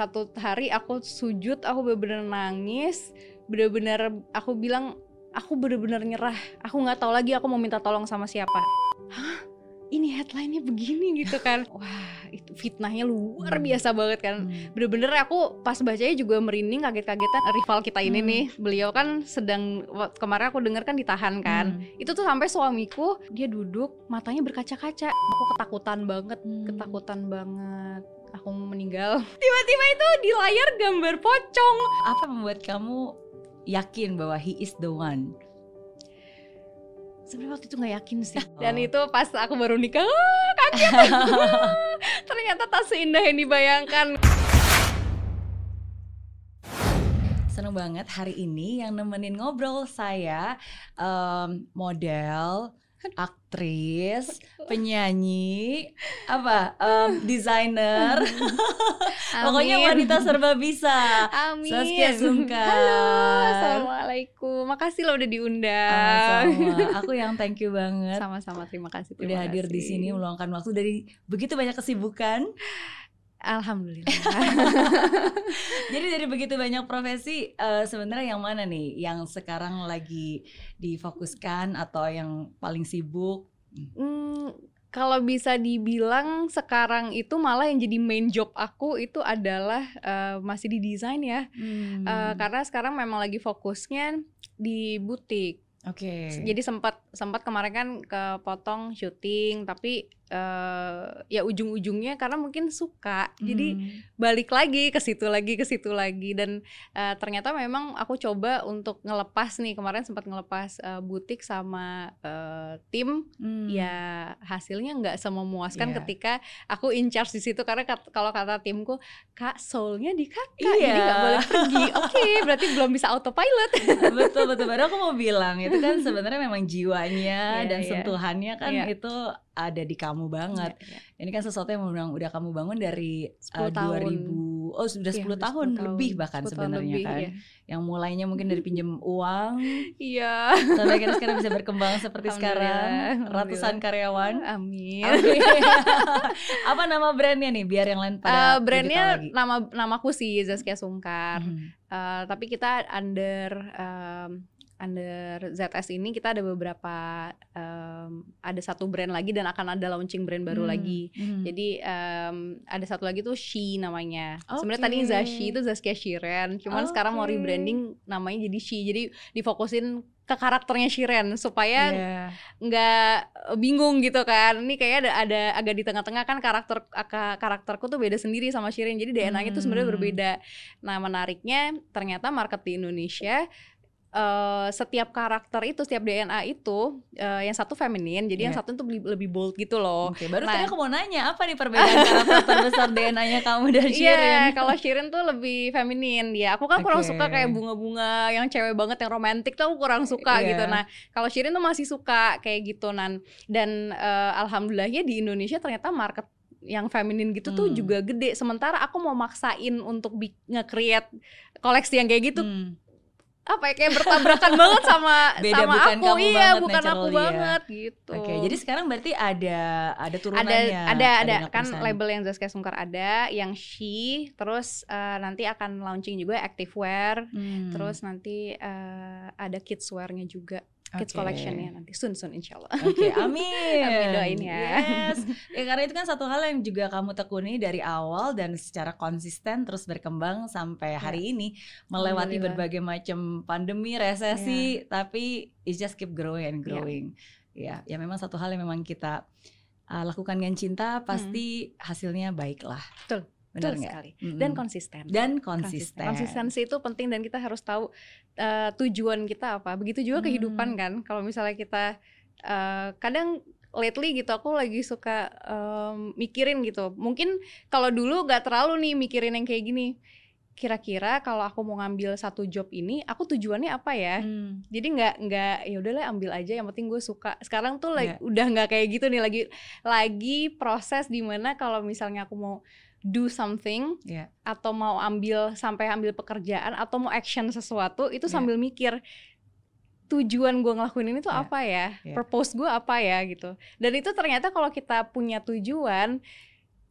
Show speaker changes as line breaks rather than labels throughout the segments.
satu hari aku sujud aku bener-bener nangis bener-bener aku bilang aku bener-bener nyerah aku nggak tahu lagi aku mau minta tolong sama siapa hah ini headline-nya begini gitu kan wah itu fitnahnya luar
Hmm.
biasa banget kan
Hmm.
bener-bener aku pas bacanya juga merinding kaget-kagetan rival kita ini
Hmm.
nih beliau kan sedang kemarin aku dengar kan ditahan kan
Hmm.
itu tuh sampai suamiku dia duduk matanya berkaca-kaca aku ketakutan banget
Hmm.
ketakutan banget aku mau meninggal. Tiba-tiba itu di layar gambar pocong.
Apa membuat kamu yakin bahwa he is the one?
sebenarnya waktu itu nggak yakin sih.
Oh.
dan itu pas aku baru nikah ah, kaget ternyata tak seindah yang dibayangkan.
Seneng banget hari ini yang nemenin ngobrol saya em, model, aktris, penyanyi, apa, em, desainer, pokoknya wanita serba bisa.
Amin.
Saskia Sungkar.
Halo, assalamualaikum. Makasih lo udah diundang.
Sama, aku yang thank you banget
Sama-sama, terima kasih.
udah
terima
hadir di
kasih.
sini meluangkan waktu dari begitu banyak kesibukan.
Alhamdulillah.
Jadi dari begitu banyak profesi, eh, sebenarnya yang mana nih yang sekarang lagi difokuskan atau yang paling sibuk?
Hmm, kalau bisa dibilang sekarang itu malah yang jadi main job aku itu adalah eh, masih di desain ya.
Hmm,
Eh, karena sekarang memang lagi fokusnya di butik.
Oke.
Jadi sempat sempat kemarin kan kepotong syuting tapi eh, ya ujung-ujungnya karena mungkin suka. Jadi
Hmm.
balik lagi ke situ lagi ke situ lagi dan eh, ternyata memang aku coba untuk ngelepas nih kemarin sempat ngelepas eh, butik sama eh, tim
Hmm.
ya hasilnya nggak sememuaskan
Iya.
ketika aku in charge di situ karena kat- kalau kata timku kak soulnya di kakak
Iya.
jadi nggak boleh pergi oke berarti belum bisa autopilot
betul betul baru aku mau bilang itu kan sebenarnya memang jiwanya
Iya,
dan
iya.
sentuhannya kan
Iya.
itu ada di kamu banget.
Iya, iya.
Ini kan sesuatu yang memang udah kamu bangun dari
10
eh,
tahun.
2000 oh sudah 10
Iya, udah
tahun
10
lebih bahkan
10 tahun
sebenarnya kan.
iya.
Yang mulainya mungkin dari pinjam uang
iya
sampai akhirnya sekarang bisa berkembang seperti sekarang ratusan karyawan.
amin
Amin. Apa nama brandnya nih biar yang lain pada tahu
brandnya nama namaku sih Zaskia Sungkar
Mhm.
Eh, tapi kita under em, under ZS ini kita ada beberapa em, ada satu brand lagi dan akan ada launching brand baru
Hmm,
lagi.
mhm.
Jadi em, ada satu lagi tuh She namanya. Sebenarnya
Oke.
tadi Zashi itu Zaskia Shiren, cuman sekarang mau rebranding namanya jadi She. Jadi difokusin ke karakternya Shiren supaya
Iya.
nggak bingung gitu kan. Ini kayaknya ada ada agak di tengah-tengah kan karakter karakterku tuh beda sendiri sama Shirin. Jadi DNA-nya tuh sebenarnya
Hmm.
berbeda. Nah, menariknya ternyata market di Indonesia eh, setiap karakter itu, setiap DNA itu eh, yang satu feminin, jadi yang
Iya.
satu tuh lebih, lebih bold gitu loh.
Oke, baru
Nah.
tadi aku mau nanya apa nih perbedaan karakter terbesar DNA-nya kamu dan Shirin?
Iya, kalau Shirin tuh lebih feminin dia. Aku kan kurang
Oke.
suka kayak bunga-bunga yang cewek banget yang romantis tuh aku kurang suka
Iya.
gitu. Nah, kalau Shirin tuh masih suka kayak gitu nan. Dan eh, alhamdulillahnya di Indonesia ternyata market yang feminin gitu tuh
Hmm.
juga gede. Sementara aku mau maksain untuk nge-create koleksi yang kayak gitu
Hmm.
Apa ya kayak bertabrakan banget sama
Beda,
sama
bukan
aku.
kamu
iya,
banget,
bukan aku
ya.
banget gitu.
Oke, jadi sekarang berarti ada ada
ada
turunannya.
ada ada
yang
kan
lapisan.
label yang Zaskia Sungkar ada yang she terus eh, nanti akan launching juga activewear
Hmm,
terus nanti eh, ada kidswear-nya juga kids
oke.
collection-nya nanti soon soon insyaallah
Oke, amin.
Amin, doain ya.
Yes. Ya karena itu kan satu hal yang juga kamu tekuni dari awal dan secara konsisten terus berkembang sampai hari ini melewati
Ya.
Berbagai macam pandemi, resesi, tapi it just keep growing and growing. Ya, ya memang satu hal yang memang kita uh, lakukan dengan cinta pasti hasilnya baik lah.
Hmm. Betul,
Benar
betul sekali.
Mm-mm.
dan konsisten.
Dan konsisten.
konsistensi itu penting dan kita harus tahu eh, tujuan kita apa. Begitu juga
Hmm.
kehidupan kan. Kalau misalnya kita eh, kadang lately gitu aku lagi suka em, mikirin gitu. Mungkin kalau dulu gak terlalu nih mikirin yang kayak gini. Kira-kira kalau aku mau ngambil satu job ini aku tujuannya apa ya?
Hmm.
jadi nggak nggak ya udahlah ambil aja. Yang penting gue suka. Sekarang tuh lagi,
Iya.
udah nggak kayak gitu nih. Lagi lagi proses di mana kalau misalnya aku mau do something
Iya.
atau mau ambil sampai ambil pekerjaan atau mau action sesuatu itu sambil mikir tujuan gue ngelakuin ini tuh
Iya.
apa ya
Iya.
purpose gue apa ya gitu dan itu ternyata kalau kita punya tujuan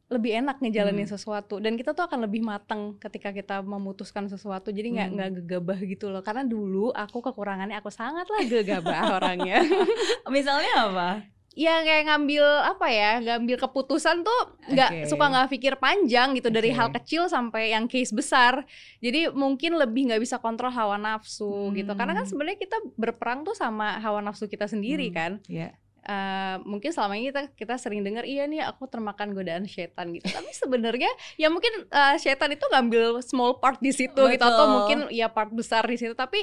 lebih enak ngejalanin
Hmm.
sesuatu dan kita tuh akan lebih matang ketika kita memutuskan sesuatu jadi nggak
Hmm.
nggak gegabah gitu loh karena dulu aku kekurangannya aku sangatlah gegabah orangnya
Misalnya apa?
Ya kayak ngambil apa ya ngambil keputusan tuh nggak
Oke.
suka nggak pikir panjang gitu dari
Oke.
hal kecil sampai yang case besar jadi mungkin lebih nggak bisa kontrol hawa nafsu gitu karena kan
Hmm.
sebenarnya kita berperang tuh sama hawa nafsu kita sendiri
Hmm.
kan
Iya.
Eh, mungkin selama ini kita kita sering dengar iya nih aku termakan godaan setan gitu tapi sebenarnya ya mungkin eh, setan itu ngambil small part di situ gitu atau
Betul.
mungkin ya part besar di situ tapi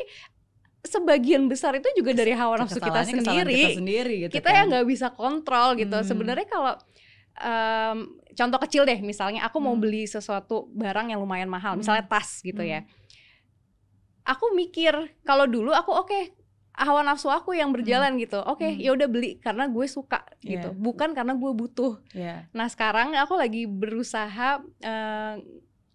sebagian besar itu juga dari hawa nafsu kita sendiri
kita sendiri gitu
kita
kan.
yang nggak bisa kontrol gitu
Hmm.
sebenarnya kalau em, contoh kecil deh misalnya aku mau
Hmm.
beli sesuatu barang yang lumayan mahal misalnya tas gitu
Hmm.
ya aku mikir kalau dulu aku oke hawa nafsu aku yang berjalan gitu oke
Hmm.
ya udah beli karena gue suka gitu
Iya.
bukan karena gue butuh
Iya.
nah sekarang aku lagi berusaha eh,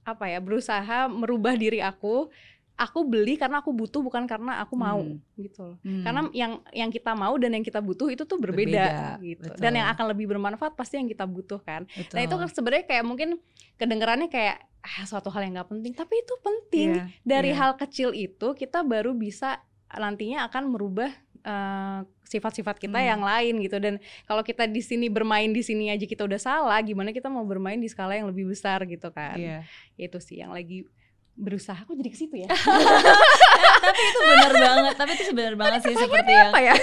apa ya berusaha merubah diri aku aku beli karena aku butuh bukan karena aku mau
Hmm.
gitu loh
Hmm.
karena yang yang kita mau dan yang kita butuh itu tuh berbeda,
Berbeda,
gitu
betul.
dan yang akan lebih bermanfaat pasti yang kita butuhkan
Betul.
nah itu kan sebenarnya kayak mungkin kedengarannya kayak ah, suatu hal yang nggak penting tapi itu penting
Iya,
dari
iya.
hal kecil itu kita baru bisa nantinya akan merubah eh, sifat-sifat kita
Hmm.
yang lain gitu dan kalau kita di sini bermain di sini aja kita udah salah gimana kita mau bermain di skala yang lebih besar gitu kan
Iya.
itu sih yang lagi berusaha kok jadi ke situ ya
tapi itu benar banget tapi itu benar banget sih seperti yang
apa ya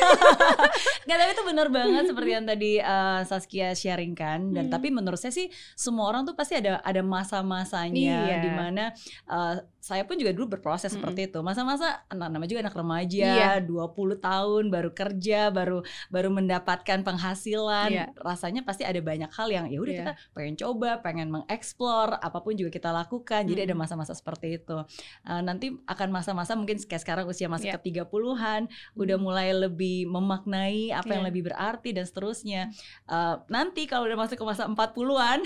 Nggak, tapi itu benar banget seperti yang tadi uh, Saskia sharingkan dan
Hmm.
tapi menurut saya sih semua orang tuh pasti ada ada masa-masanya
Iya.
di mana uh, saya pun juga dulu berproses
Mm-mm.
seperti itu. Masa-masa anak nama juga anak remaja,
Iya.
20 tahun baru kerja, baru baru mendapatkan penghasilan.
Iya.
Rasanya pasti ada banyak hal yang ya udah
Iya.
kita pengen coba, pengen mengeksplor apa pun juga kita lakukan. Jadi ada
Mm-mm.
masa-masa seperti itu. Uh, nanti akan masa-masa mungkin kayak sekarang usia masih
Iya.
ke 30-an udah mulai lebih memaknai apa yang
Iya.
lebih berarti dan seterusnya. Uh, nanti kalau udah masuk ke masa 40-an,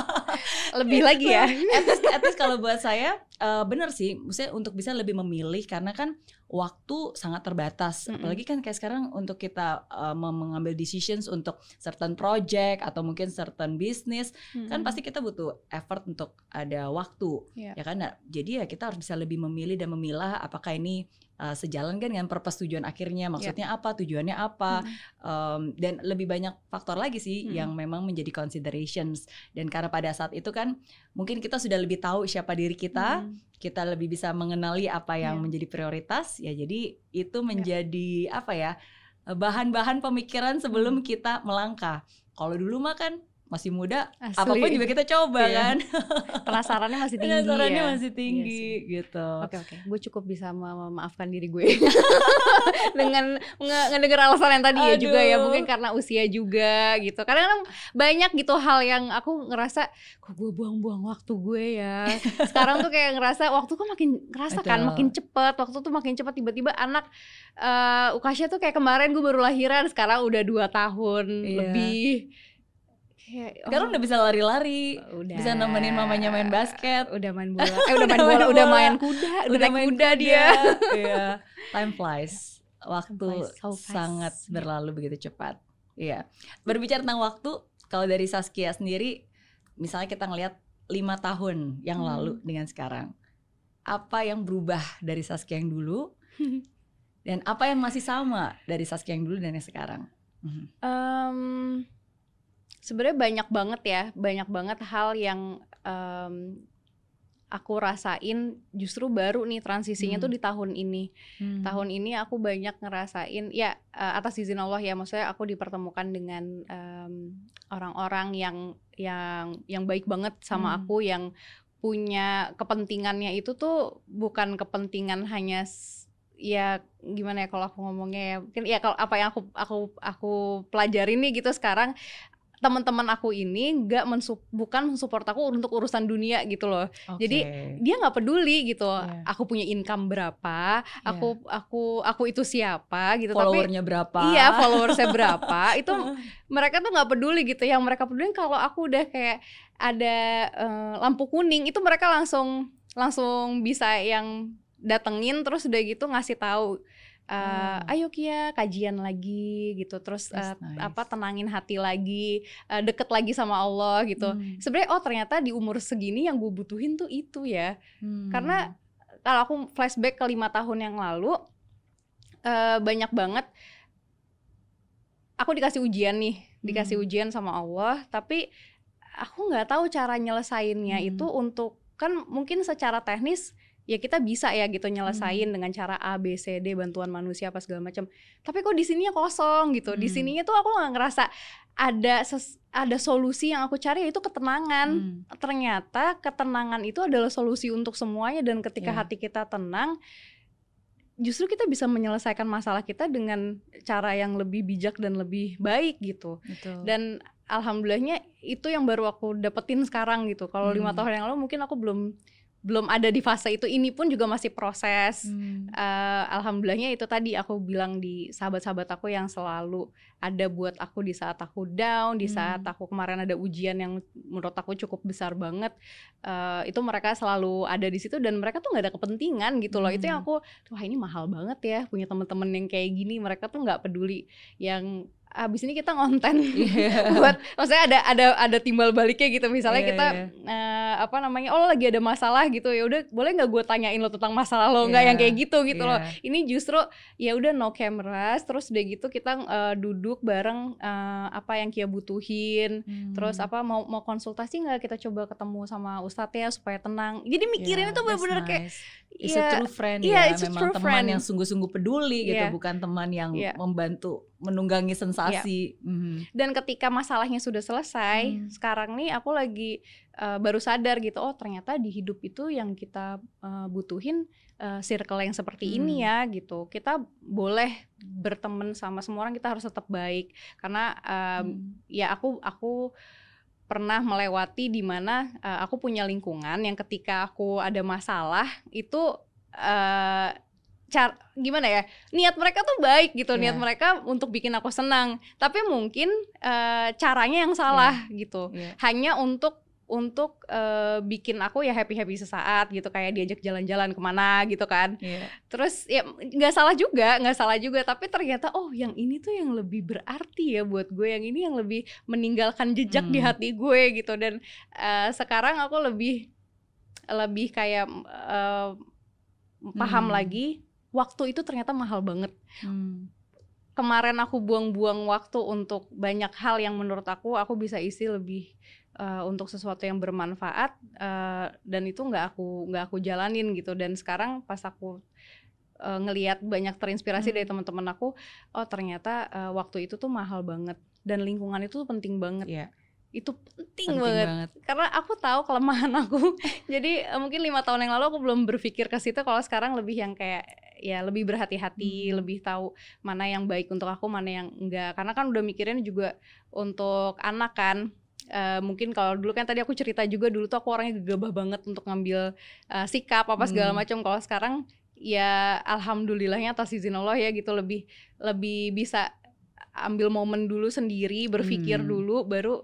lebih lagi ya
at least, at least kalau buat saya uh, bener sih, maksudnya untuk bisa lebih memilih karena kan waktu sangat terbatas.
Mm-mm.
Apalagi kan kayak sekarang untuk kita uh, mengambil decisions untuk certain project atau mungkin certain business, kan pasti kita butuh effort untuk ada waktu,
Iya.
ya kan? Nah, jadi ya kita harus bisa lebih memilih dan memilah apakah ini uh, sejalan kan dengan purpose tujuan akhirnya, maksudnya apa, tujuannya apa,
Mm.
um, dan lebih banyak faktor lagi sih
Mm-mm.
yang memang menjadi considerations. Dan karena pada saat itu kan mungkin kita sudah lebih tahu siapa diri kita.
Mm.
kita lebih bisa mengenali apa yang
Iya.
menjadi prioritas. Ya jadi itu menjadi apa ya bahan-bahan pemikiran sebelum kita melangkah. Kalau dulu mah kan masih muda
Asli.
apa pun juga kita coba
Iya.
kan
penasarannya masih tinggi
penasarannya
ya.
masih
Iya
tinggi
sih.
gitu
Oke oke, gue cukup bisa mema- memaafkan diri gue dengan nge- ngedenger alasan yang tadi ya juga ya
Aduh.
mungkin karena usia juga gitu. Karena kan banyak gitu hal yang aku ngerasa kok gue buang-buang waktu gue ya. Sekarang tuh kayak ngerasa waktu tuh makin ngerasa kan makin cepet, waktu tuh makin cepet tiba-tiba anak eh Ukasha tuh kayak kemarin gue baru lahiran, sekarang udah dua tahun
Iya.
lebih.
Sekarang
oh,
udah bisa lari-lari
udah.
bisa nemenin mamanya main basket.
Udah main bola. Eh udah main
Udah main
bola udah
bola.
main kuda udah, naik
main
kuda dia.
Iya. Time flies. Waktu
flies so fast.
sangat
Iya.
berlalu begitu cepat. Iya. Berbicara tentang waktu kalau dari Saskia sendiri misalnya kita ngelihat lima tahun yang
Hmm.
lalu dengan sekarang apa yang berubah dari Saskia yang dulu? Dan apa yang masih sama dari Saskia yang dulu dan yang sekarang.
Em, sebenarnya banyak banget ya, banyak banget hal yang em, aku rasain justru baru nih transisinya
Hmm.
tuh di tahun ini. Tahun ini aku banyak ngerasain ya eh, atas izin Allah ya, maksudnya aku dipertemukan dengan em, orang-orang yang yang yang baik banget sama
Hmm.
aku yang punya kepentingannya itu tuh bukan kepentingan hanya ya gimana ya kalau aku ngomongnya ya mungkin ya kalau apa yang aku aku aku pelajari nih gitu sekarang teman-teman aku ini nggak mensup bukan mensupport aku untuk urusan dunia gitu loh. Jadi,
Oke.
dia nggak peduli gitu.
Iya.
aku punya income berapa
Iya.
aku aku aku itu siapa gitu. Tapi
followernya berapa?
iya followersnya berapa. Itu mereka tuh nggak peduli gitu. Yang mereka peduli kalau aku udah kayak ada eh, lampu kuning itu mereka langsung langsung bisa yang datengin terus udah gitu ngasih tahu uh,
Oh.
ayo Kia kajian lagi gitu terus
That's
uh,
nice.
apa tenangin hati lagi uh, deket lagi sama Allah gitu
Hmm.
sebenarnya oh ternyata di umur segini yang gue butuhin tuh itu ya
Hmm.
karena kalau aku flashback ke lima tahun yang lalu eh, banyak banget aku dikasih ujian nih dikasih
Hmm.
ujian sama Allah tapi aku nggak tahu cara nyelesainnya
Hmm.
itu untuk kan mungkin secara teknis ya kita bisa ya gitu nyelesain
Hmm.
dengan cara A B C D bantuan manusia apa segala macam tapi kok di sininya kosong gitu di
Hmm.
sininya tuh aku nggak ngerasa ada ses- ada solusi yang aku cari yaitu ketenangan
Hmm.
ternyata ketenangan itu adalah solusi untuk semuanya dan ketika
Iya.
hati kita tenang justru kita bisa menyelesaikan masalah kita dengan cara yang lebih bijak dan lebih baik gitu
Betul.
dan alhamdulillahnya itu yang baru aku dapetin sekarang gitu kalau lima
Hmm.
tahun yang lalu mungkin aku belum belum ada di fase itu ini pun juga masih proses
Hmm.
Eh, alhamdulillahnya itu tadi aku bilang di sahabat-sahabat aku yang selalu ada buat aku di saat aku down, di saat
Hmm.
aku kemarin ada ujian yang menurut aku cukup besar banget. eh, itu mereka selalu ada di situ dan mereka tuh nggak ada kepentingan gitu loh. Itu yang
Hmm.
aku, wah ini mahal banget ya punya teman-teman yang kayak gini. Mereka tuh nggak peduli yang abis ini kita ngonten
Iya.
buat maksudnya ada ada ada timbal baliknya gitu misalnya
Iya,
kita
iya.
eh, apa namanya oh lo lagi ada masalah gitu ya udah boleh nggak gue tanyain lo tentang masalah lo nggak
Iya,
yang kayak gitu gitu loh
Iya.
ini justru ya udah no cameras terus udah gitu kita eh, duduk bareng eh, apa yang Kia butuhin terus
Hmm.
apa mau mau konsultasi nggak kita coba ketemu sama ustadz ya supaya tenang jadi mikirin
Yeah,
itu
that's
bener-bener kayak
nice. It's
ya
a true friend
iya,
ya,
it's a
memang
true
teman
friend.
yang sungguh-sungguh peduli gitu,
Iya.
bukan teman yang
Iya.
membantu menunggangi sensasi. Mhm.
dan ketika masalahnya sudah selesai
Hmm.
sekarang nih aku lagi uh, baru sadar gitu oh ternyata di hidup itu yang kita uh, butuhin uh, circle yang seperti ini
Hmm.
ya gitu kita boleh berteman sama semua orang kita harus tetap baik karena um,
Hmm.
ya aku aku pernah melewati di mana uh, aku punya lingkungan yang ketika aku ada masalah itu uh, car gimana ya niat mereka tuh baik gitu niat
Iya.
mereka untuk bikin aku senang tapi mungkin uh, caranya yang salah gitu
Iya.
hanya untuk untuk uh, bikin aku ya happy happy sesaat gitu kayak diajak jalan-jalan ke mana gitu kan
Iya.
terus ya nggak salah juga nggak salah juga tapi ternyata oh yang ini tuh yang lebih berarti ya buat gue yang ini yang lebih meninggalkan jejak di
Hmm.
hati gue gitu dan eh, sekarang aku lebih lebih kayak eh, paham
Hmm.
lagi waktu itu ternyata mahal banget
Hmm.
kemarin aku buang-buang waktu untuk banyak hal yang menurut aku aku bisa isi lebih eh, untuk sesuatu yang bermanfaat eh, dan itu nggak aku nggak aku jalanin gitu dan sekarang pas aku eh, ngelihat banyak terinspirasi
Hmm.
dari teman-teman aku oh ternyata eh, waktu itu tuh mahal banget dan lingkungan itu tuh penting banget
Iya.
itu penting,
Penting
banget
banget.
karena aku tahu kelemahan aku jadi mungkin lima tahun yang lalu aku belum berpikir ke situ kalau sekarang lebih yang kayak ya lebih berhati-hati
Hmm.
lebih tahu mana yang baik untuk aku mana yang enggak karena kan udah mikirin juga untuk anak kan Eh, mungkin kalau dulu kan tadi aku cerita juga dulu tuh aku orangnya gegabah banget untuk ngambil eh, sikap apa segala
Hmm.
macam kalau sekarang ya alhamdulillahnya atas izin Allah ya gitu lebih lebih bisa ambil momen dulu sendiri berpikir
Hmm.
dulu baru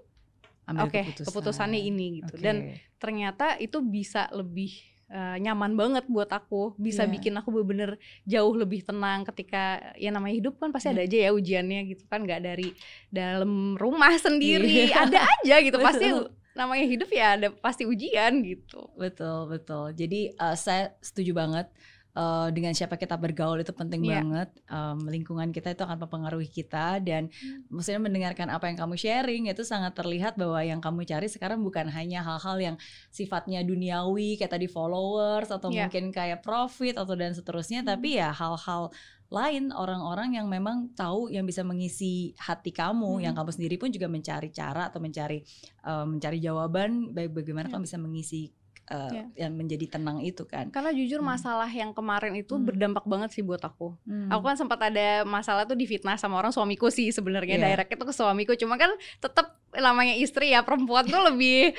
oke
keputusan.
keputusannya ini gitu
Oke.
dan ternyata itu bisa lebih eh, nyaman banget buat aku bisa
Iya.
bikin aku bener-bener jauh lebih tenang ketika ya namanya hidup kan pasti
Iya.
ada aja ya ujiannya gitu kan nggak dari dalam rumah sendiri
Iya.
ada aja gitu pasti namanya hidup ya ada pasti ujian gitu
Betul, betul. Jadi uh, saya setuju banget uh, dengan siapa kita bergaul itu penting
Iya.
banget. Um, lingkungan kita itu akan mempengaruhi kita dan
Hmm.
maksudnya mendengarkan apa yang kamu sharing itu sangat terlihat bahwa yang kamu cari sekarang bukan hanya hal-hal yang sifatnya duniawi kayak tadi followers atau
Iya.
mungkin kayak profit atau dan seterusnya, tapi ya hal-hal lain orang-orang yang memang tahu yang bisa mengisi hati kamu,
Hmm.
yang kamu sendiri pun juga mencari cara atau mencari um, mencari jawaban baik bagaimana
Iya.
kamu bisa mengisi uh,
Iya.
yang menjadi tenang itu kan.
karena jujur
Hmm.
masalah yang kemarin itu
Hmm.
berdampak banget sih buat aku
Hmm.
Aku kan sempat ada masalah tuh difitnah sama orang suamiku sih sebenarnya
Iya.
direct itu ke suamiku cuma kan tetap namanya istri ya perempuan tuh lebih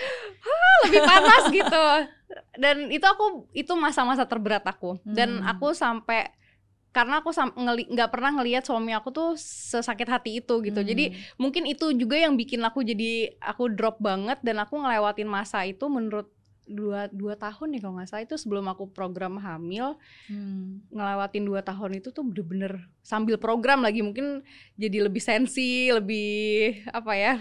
lebih panas gitu dan itu aku itu masa-masa terberat aku dan
Hmm.
aku sampai karena aku nggak pernah ngelihat suami aku tuh sesakit hati itu gitu jadi
Hmm.
mungkin itu juga yang bikin aku jadi aku drop banget dan aku ngelewatin masa itu menurut dua dua tahun nih kalau nggak salah itu sebelum aku program hamil hmm. ngelewatin dua tahun itu tuh bener-bener sambil program lagi mungkin jadi lebih sensi lebih apa ya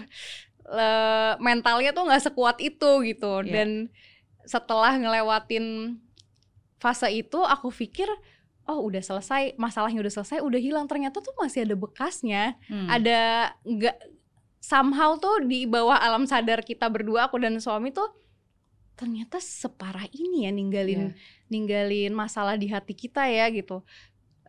le, mentalnya tuh nggak sekuat itu gitu yeah. dan setelah ngelewatin fase itu aku pikir oh udah selesai masalahnya udah selesai udah hilang ternyata tuh masih ada bekasnya hmm. ada nggak somehow tuh di bawah alam sadar kita berdua aku dan suami tuh ternyata separah ini ya ninggalin yeah. ninggalin masalah di hati kita ya gitu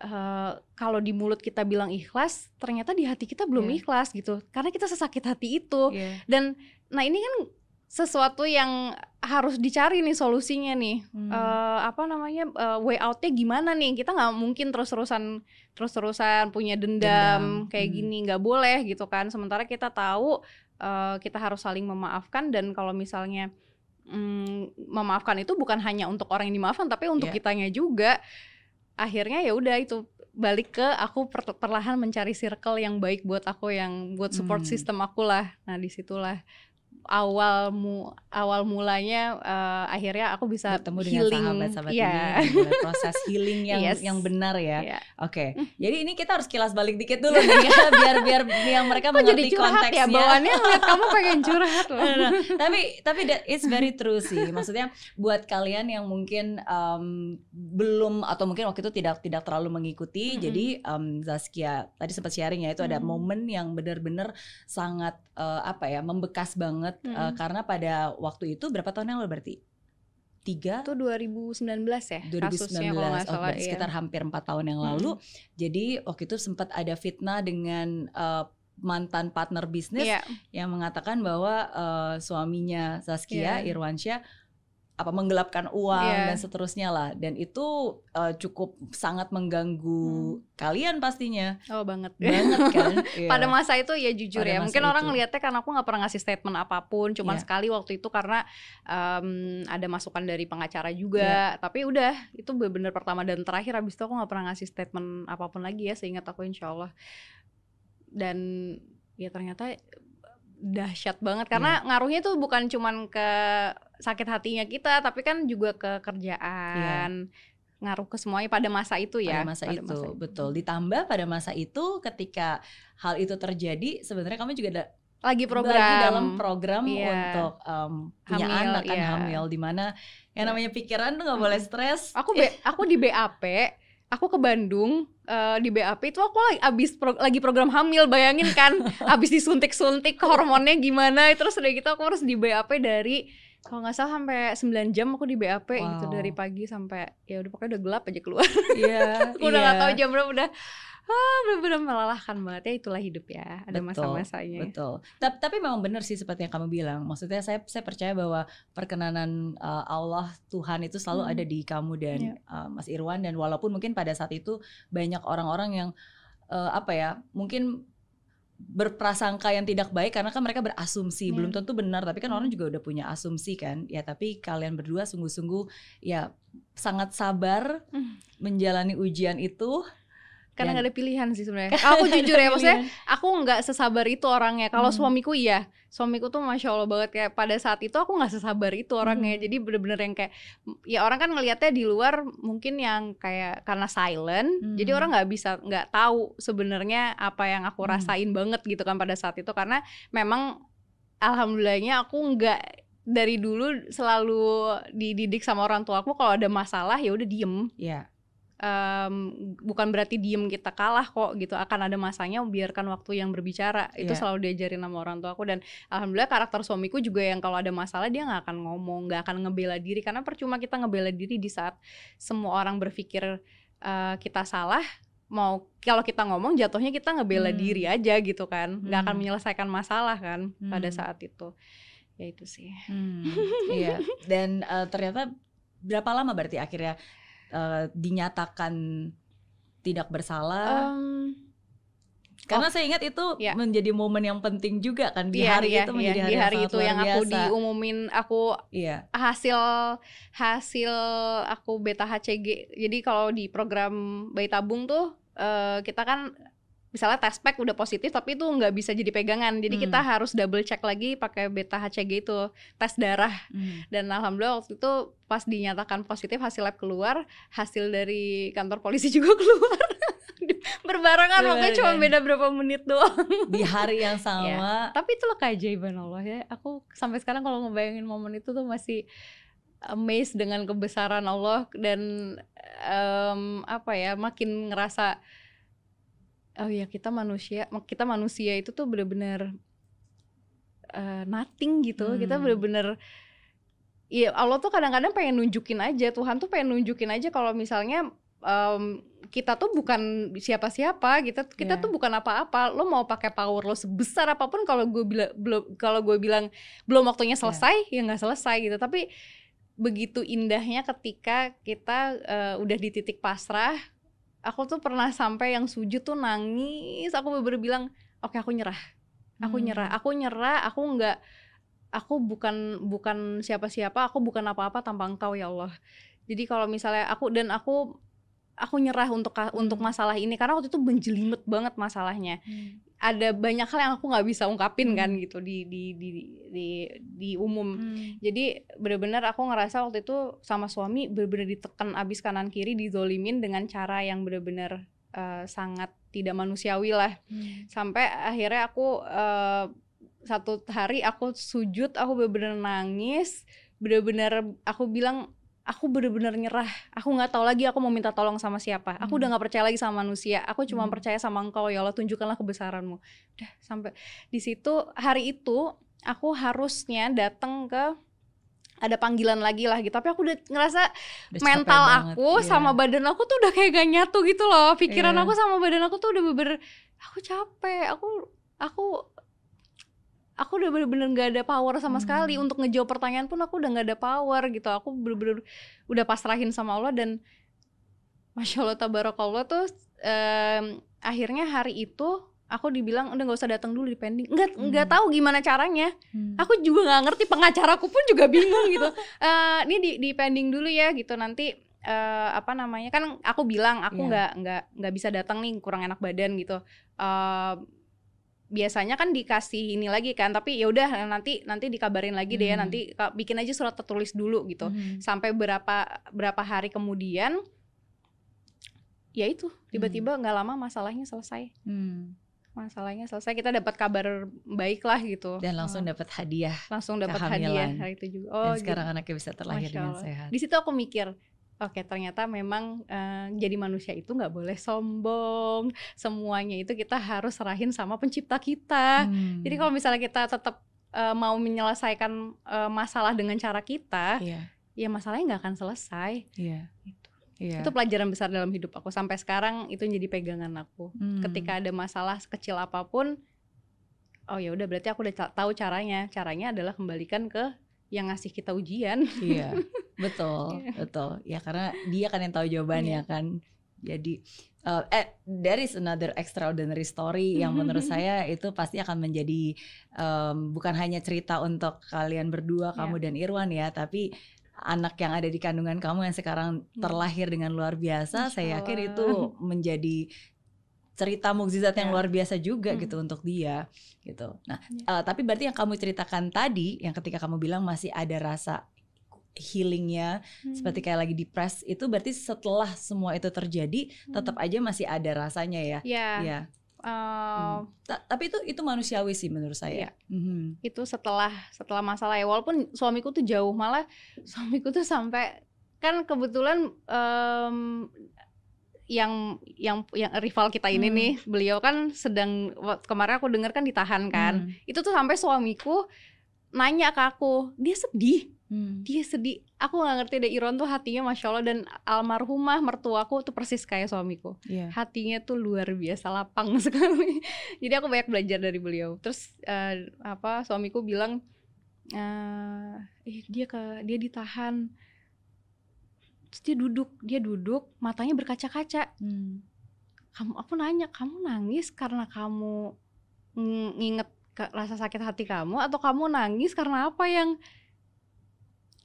Uh, kalau di mulut kita bilang ikhlas, ternyata di hati kita belum yeah. ikhlas gitu, karena kita sesakit hati itu. Yeah. Dan nah ini kan sesuatu yang harus dicari nih solusinya nih hmm. uh, apa namanya uh, way outnya gimana nih kita nggak mungkin terus terusan terus terusan punya dendam, dendam. kayak hmm. gini nggak boleh gitu kan sementara kita tahu uh, kita harus saling memaafkan dan kalau misalnya um, memaafkan itu bukan hanya untuk orang yang dimaafkan tapi untuk yeah. kitanya juga akhirnya ya udah itu balik ke aku per perlahan mencari circle yang baik buat aku yang buat support hmm. system aku lah nah di situlah awal mu awal mulanya uh, akhirnya aku bisa
bertemu
healing.
dengan sahabat-sahabat yeah. ini mulai proses healing yang yes. yang benar ya. Yeah. Oke. Okay. Mm. Jadi ini kita harus kilas balik dikit dulu nih ya biar biar yang mereka Kok mengerti jadi ya? konteksnya.
ya bawaannya ngeliat kamu pengen curhat loh.
tapi tapi that is very true sih. Maksudnya buat kalian yang mungkin um, belum atau mungkin waktu itu tidak tidak terlalu mengikuti. Mm -hmm. Jadi um, Zaskia tadi sempat sharing ya itu mm -hmm. ada momen yang benar-benar sangat uh, apa ya membekas banget hmm. uh, karena pada waktu itu berapa tahun yang lalu berarti tiga
itu 2019 ya 2019
kasusnya kalau oh, salah, iya. sekitar hampir empat tahun yang lalu hmm. jadi waktu itu sempat ada fitnah dengan uh, mantan partner bisnis yeah. yang mengatakan bahwa uh, suaminya Saskia yeah. Irwansyah apa menggelapkan uang yeah. dan seterusnya lah dan itu uh, cukup sangat mengganggu hmm. kalian pastinya
oh banget
banget kan
yeah. pada masa itu ya jujur pada ya mungkin itu. orang ngelihatnya karena aku nggak pernah ngasih statement apa pun cuman yeah. sekali waktu itu karena um, ada masukan dari pengacara juga yeah. tapi udah itu benar-benar pertama dan terakhir abis itu aku nggak pernah ngasih statement apa pun lagi ya seingat aku insya Allah dan ya ternyata dahsyat banget karena yeah. ngaruhnya tuh bukan cuman ke sakit hatinya kita tapi kan juga ke kerjaan yeah. ngaruh ke semuanya pada masa itu ya
pada masa, pada itu, masa itu betul ditambah pada masa itu ketika hal itu terjadi sebenarnya kamu juga ada
lagi program
lagi dalam program yeah. untuk um, punya hamil, anak kan yeah. hamil di mana yang namanya pikiran tuh nggak boleh stres
aku be, aku di BAP aku ke Bandung uh, di BAP itu aku lagi abis pro, lagi program hamil bayangin kan abis disuntik-suntik hormonnya gimana terus udah gitu aku harus di BAP dari kalau nggak salah sampai 9 jam aku di BAP wow. gitu dari pagi sampai ya udah pokoknya udah gelap aja keluar. Iya. Yeah, aku udah nggak yeah. tahu jam berapa udah ah benar-benar melelahkan banget ya itulah hidup ya ada masa-masanya
betul tapi, tapi memang benar sih seperti yang kamu bilang maksudnya saya saya percaya bahwa perkenanan uh, Allah Tuhan itu selalu hmm. ada di kamu dan yeah. uh, Mas Irwan dan walaupun mungkin pada saat itu banyak orang-orang yang uh, apa ya mungkin berprasangka yang tidak baik karena kan mereka berasumsi yeah. belum tentu benar tapi kan orang hmm. juga udah punya asumsi kan ya tapi kalian berdua sungguh-sungguh ya sangat sabar hmm. menjalani ujian itu
karena nggak ada pilihan sih sebenarnya aku jujur ya maksudnya aku nggak sesabar itu orangnya kalau hmm. suamiku iya suamiku tuh masya allah banget kayak pada saat itu aku nggak sesabar itu orangnya hmm. jadi bener-bener yang kayak ya orang kan ngelihatnya di luar mungkin yang kayak karena silent hmm. jadi orang nggak bisa nggak tahu sebenarnya apa yang aku hmm. rasain hmm. banget gitu kan pada saat itu karena memang alhamdulillahnya aku nggak dari dulu selalu dididik sama orang tua aku kalau ada masalah ya udah diem.
Yeah
um, bukan berarti diem kita kalah kok gitu. Akan ada masanya biarkan waktu yang berbicara. Itu yeah. selalu diajarin sama orang tua aku. Dan alhamdulillah karakter suamiku juga yang kalau ada masalah dia nggak akan ngomong nggak akan ngebela diri. Karena percuma kita ngebela diri di saat semua orang berpikir uh, kita salah. Mau kalau kita ngomong jatuhnya kita ngebela hmm. diri aja gitu kan. Nggak hmm. akan menyelesaikan masalah kan hmm. pada saat itu. Ya itu sih. Hmm,
iya. Dan uh, ternyata berapa lama berarti akhirnya uh, dinyatakan tidak bersalah? Um, karena oh, saya ingat itu ya. menjadi momen yang penting juga kan di ya, hari ya, itu menjadi ya, hari,
di hari yang itu yang aku diumumin aku ya. hasil hasil aku beta HCG. Jadi kalau di program bayi tabung tuh uh, kita kan misalnya tes pack udah positif tapi itu nggak bisa jadi pegangan jadi
Hmm.
kita harus double check lagi pakai beta HCG itu tes darah
Hmm.
dan alhamdulillah waktu itu pas dinyatakan positif hasil lab keluar hasil dari kantor polisi juga keluar berbarengan makanya cuma
Berbarengan.
beda berapa menit doang
Di hari yang sama.
tapi itulah keajaiban Allah ya aku sampai sekarang kalau ngebayangin momen itu tuh masih amazed dengan kebesaran Allah dan em, apa ya makin ngerasa oh ya kita manusia kita manusia itu tuh bener-bener eh, nothing gitu. Kita
Hmm.
bener-bener Iya Allah tuh kadang-kadang pengen nunjukin aja Tuhan tuh pengen nunjukin aja kalau misalnya em, kita tuh bukan siapa-siapa kita kita
Iya.
tuh bukan apa-apa. Lo mau pakai power lo sebesar apa pun kalau gue bilang belum kalau gue bilang belum waktunya selesai ya nggak selesai gitu. Tapi begitu indahnya ketika kita eh, udah di titik pasrah aku tuh pernah sampai yang sujud tuh nangis. Aku bener-bener bilang oke aku nyerah. Aku
Hmm.
nyerah. Aku nyerah. Aku nggak aku bukan bukan siapa-siapa. Aku bukan apa-apa tanpa engkau ya Allah. Jadi kalau misalnya aku dan aku aku nyerah untuk ka- untuk
Hmm.
masalah ini karena waktu itu menjelimet banget masalahnya ada banyak hal yang aku nggak bisa ungkapin kan
Hmm.
gitu di di di di, di umum
Hmm.
jadi benar-benar aku ngerasa waktu itu sama suami benar-benar ditekan abis kanan kiri dizolimin dengan cara yang benar-benar eh, sangat tidak manusiawi lah
Hmm.
sampai akhirnya aku eh, satu hari aku sujud aku bener-bener nangis bener-bener aku bilang aku bener-bener nyerah aku nggak tahu lagi aku mau minta tolong sama siapa aku
Hmm.
udah nggak percaya lagi sama manusia aku cuma
Hmm.
percaya sama engkau ya Allah tunjukkanlah kebesaranmu udah sampai di situ hari itu aku harusnya datang ke ada panggilan lagi lah gitu tapi aku udah ngerasa
Udah
mental
banget,
aku
iya.
sama badan aku tuh udah kayak gak nyatu gitu loh pikiran
Iya.
aku sama badan aku tuh udah bener aku capek aku aku aku udah bener-bener gak ada power sama
Hmm.
sekali untuk ngejawab pertanyaan pun aku udah gak ada power gitu aku bener-bener udah pasrahin sama Allah dan masya Allah tabarakallah tuh em, akhirnya hari itu aku dibilang udah nggak usah datang dulu di pending nggak nggak
Hmm.
tahu gimana caranya
Hmm.
aku juga nggak ngerti pengacaraku pun juga bingung gitu Eh ini di di pending dulu ya gitu nanti eh apa namanya kan aku bilang aku
Iya.
nggak nggak nggak bisa datang nih kurang enak badan gitu Eh biasanya kan dikasih ini lagi kan tapi ya udah nanti nanti dikabarin lagi deh ya
Hmm.
nanti bikin aja surat tertulis dulu gitu
Hmm.
sampai berapa berapa hari kemudian ya itu tiba-tiba nggak lama masalahnya selesai
Hmm.
masalahnya selesai kita dapat kabar baik lah gitu
Dan langsung
Eh,
dapat hadiah.
langsung dapat hadiah hari itu juga
Dan
oh
sekarang
gitu.
anaknya bisa terlahir
Masya
dengan sehat.
di situ aku mikir oke ternyata memang eh, jadi manusia itu nggak boleh sombong semuanya itu kita harus serahin sama pencipta kita
Hmm.
jadi kalau misalnya kita tetap eh, mau menyelesaikan eh, masalah dengan cara kita
Iya.
ya masalahnya nggak akan selesai
Iya.
Gitu.
Iya.
itu pelajaran besar dalam hidup aku sampai sekarang itu jadi pegangan aku
Hmm.
ketika ada masalah sekecil apa pun oh ya udah berarti aku udah tahu caranya caranya adalah kembalikan ke yang ngasih kita ujian
Iya, betul,
Iya.
betul. Ya karena dia kan yang tahu jawabannya kan. Jadi uh, eh there is another extraordinary story yang menurut saya itu pasti akan menjadi um, bukan hanya cerita untuk kalian berdua
Iya.
kamu dan Irwan ya, tapi anak yang ada di kandungan kamu yang sekarang
Iya.
terlahir dengan luar biasa, saya yakin itu menjadi cerita mukjizat yang
Ya.
luar biasa juga
Hmm.
gitu untuk dia gitu. Nah,
Ya.
eh, tapi berarti yang kamu ceritakan tadi, yang ketika kamu bilang masih ada rasa healingnya, seperti kayak lagi depres, itu berarti setelah semua itu terjadi, tetap aja masih ada rasanya ya.
ya
Iya.
eh,
Ta- tapi itu itu manusiawi sih menurut
Iya.
saya. Mhm.
itu setelah setelah masalah ya walaupun suamiku tuh jauh malah suamiku tuh sampai kan kebetulan em, yang yang yang rival kita ini
Hmm.
nih beliau kan sedang kemarin aku dengar kan ditahan kan
Hmm.
itu tuh sampai suamiku nanya ke aku dia sedih
Hmm.
dia sedih aku nggak ngerti deh Iron tuh hatinya masya Allah dan almarhumah mertuaku tuh persis kayak suamiku
Iya.
hatinya tuh luar biasa lapang sekali jadi aku banyak belajar dari beliau terus eh, apa suamiku bilang eh "Ih, dia ke dia ditahan terus dia duduk dia duduk matanya berkaca-kaca
Hmm.
kamu aku nanya kamu nangis karena kamu ng- nginget ke- rasa sakit hati kamu atau kamu nangis karena apa yang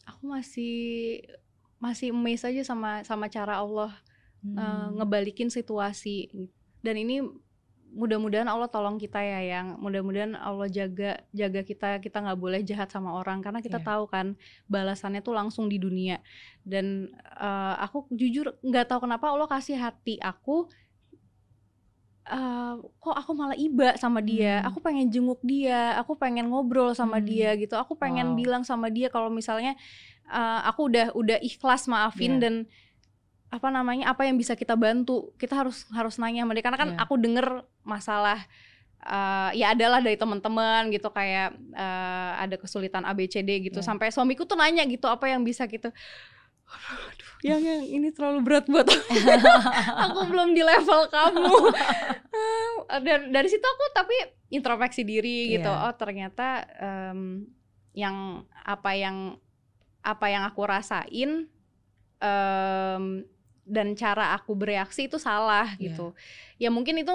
aku masih masih amazed aja sama sama cara Allah eh,
Hmm.
ngebalikin situasi dan ini mudah-mudahan Allah tolong kita ya yang mudah-mudahan Allah jaga jaga kita kita nggak boleh jahat sama orang karena kita yeah. tahu kan balasannya tuh langsung di dunia dan uh, aku jujur nggak tahu kenapa Allah kasih hati aku uh, kok aku malah iba sama dia hmm. aku pengen jenguk dia aku pengen ngobrol sama hmm. dia gitu aku pengen wow. bilang sama dia kalau misalnya uh, aku udah udah ikhlas maafin yeah. dan apa namanya apa yang bisa kita bantu kita harus harus nanya sama dia karena kan yeah. aku denger masalah uh, ya adalah dari teman-teman gitu kayak uh, ada kesulitan ABCD gitu yeah. sampai suamiku tuh nanya gitu apa yang bisa gitu aduh, yang yang ini terlalu berat buat aku belum di level kamu dan dari situ aku tapi introspeksi diri gitu yeah. oh ternyata um, yang apa yang apa yang aku rasain um, dan cara aku bereaksi itu salah yeah. gitu. Ya mungkin itu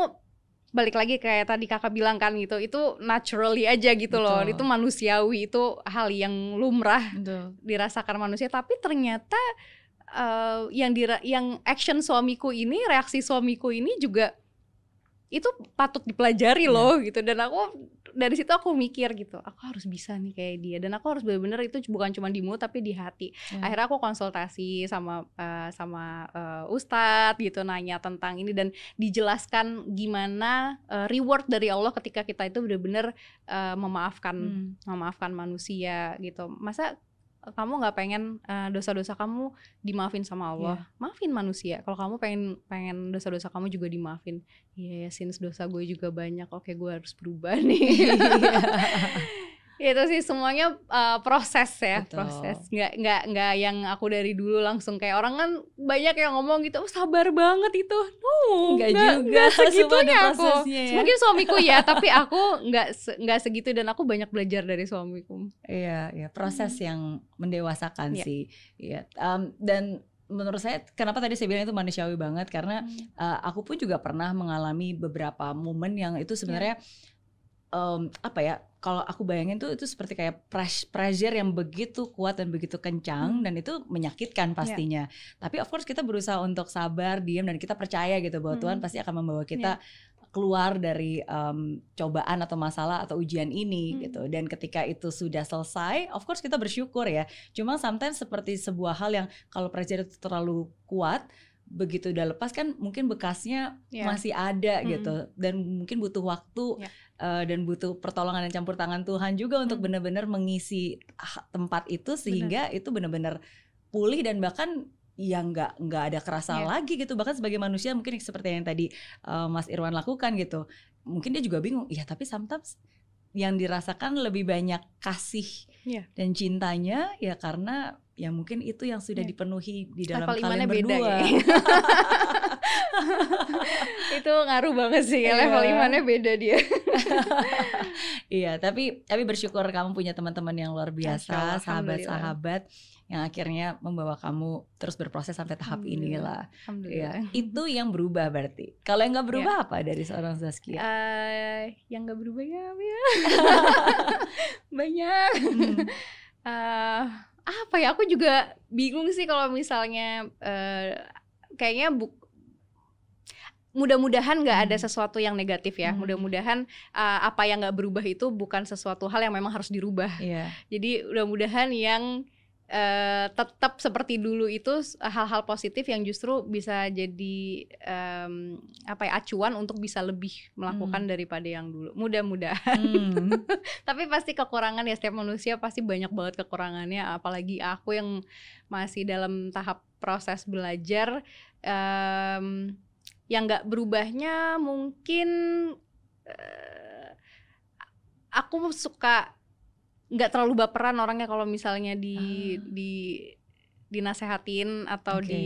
balik lagi kayak tadi kakak bilang kan gitu, itu naturally aja gitu Betul. loh, itu manusiawi, itu hal yang lumrah Betul. dirasakan manusia. Tapi ternyata uh, yang dira yang action suamiku ini, reaksi suamiku ini juga itu patut dipelajari yeah. loh gitu. Dan aku dari situ aku mikir gitu aku harus bisa nih kayak dia dan aku harus benar-benar itu bukan cuma di mulut tapi di hati yeah. akhirnya aku konsultasi sama uh, sama uh, ustadz gitu nanya tentang ini dan dijelaskan gimana uh, reward dari Allah ketika kita itu benar-benar uh, memaafkan hmm. memaafkan manusia gitu masa kamu nggak pengen uh, dosa-dosa kamu dimaafin sama Allah yeah. maafin manusia. Kalau kamu pengen pengen dosa-dosa kamu juga dimaafin. Iya yeah, ya since dosa gue juga banyak oke gue harus berubah nih itu sih semuanya uh, proses ya Betul. proses nggak nggak nggak yang aku dari dulu langsung kayak orang kan banyak yang ngomong gitu oh, sabar banget itu no nggak juga nggak segitunya aku ya. mungkin suamiku ya tapi aku nggak nggak segitu dan aku banyak belajar dari suamiku
iya iya proses hmm. yang mendewasakan yeah. sih iya um, dan menurut saya kenapa tadi saya bilang itu manusiawi banget karena hmm. uh, aku pun juga pernah mengalami beberapa momen yang itu sebenarnya yeah um, apa ya kalau aku bayangin tuh itu seperti kayak pressure yang begitu kuat dan begitu kencang hmm. dan itu menyakitkan iya. pastinya. Yeah. Tapi of course kita berusaha untuk sabar, diam dan kita percaya gitu bahwa hmm. Tuhan pasti akan membawa kita yeah. keluar dari um, cobaan atau masalah atau ujian ini hmm. gitu. Dan ketika itu sudah selesai, of course kita bersyukur ya. Cuma sometimes seperti sebuah hal yang kalau pressure itu terlalu kuat begitu udah lepas kan mungkin bekasnya yeah. masih ada mm. gitu dan mungkin butuh waktu yeah. Iya. uh, dan butuh pertolongan dan campur tangan Tuhan juga untuk benar-benar mengisi tempat itu sehingga Bener. itu benar-benar pulih dan bahkan yang nggak nggak ada kerasa yeah. lagi gitu bahkan sebagai manusia mungkin seperti yang tadi uh, Mas Irwan lakukan gitu mungkin dia juga bingung ya tapi sometimes yang dirasakan lebih banyak kasih yeah. dan cintanya ya karena ya mungkin itu yang sudah yeah. dipenuhi di dalam Level kalian berdua. Beda, ya.
itu ngaruh banget sih ya, level iya. imannya beda dia.
iya, tapi tapi bersyukur kamu punya teman-teman yang luar biasa, sahabat-sahabat yang akhirnya membawa kamu terus berproses sampai tahap inilah. Ya, itu yang berubah berarti. Kalau yang nggak berubah ya. apa dari seorang Zaskia?
Uh, yang nggak berubah ya, ya. banyak. Hmm. Uh, apa ya? Aku juga bingung sih kalau misalnya uh, kayaknya bu mudah-mudahan nggak ada hmm. sesuatu yang negatif ya. Hmm. Mudah-mudahan uh, apa yang nggak berubah itu bukan sesuatu hal yang memang harus dirubah. Yeah. Jadi mudah-mudahan yang uh, tetap seperti dulu itu hal-hal positif yang justru bisa jadi um, apa ya acuan untuk bisa lebih melakukan hmm. daripada yang dulu. Mudah-mudahan. Hmm. Tapi pasti kekurangan ya setiap manusia pasti banyak banget kekurangannya apalagi aku yang masih dalam tahap proses belajar um, yang nggak berubahnya mungkin uh, aku suka nggak terlalu baperan orangnya kalau misalnya di uh. di dinasehatin atau okay. di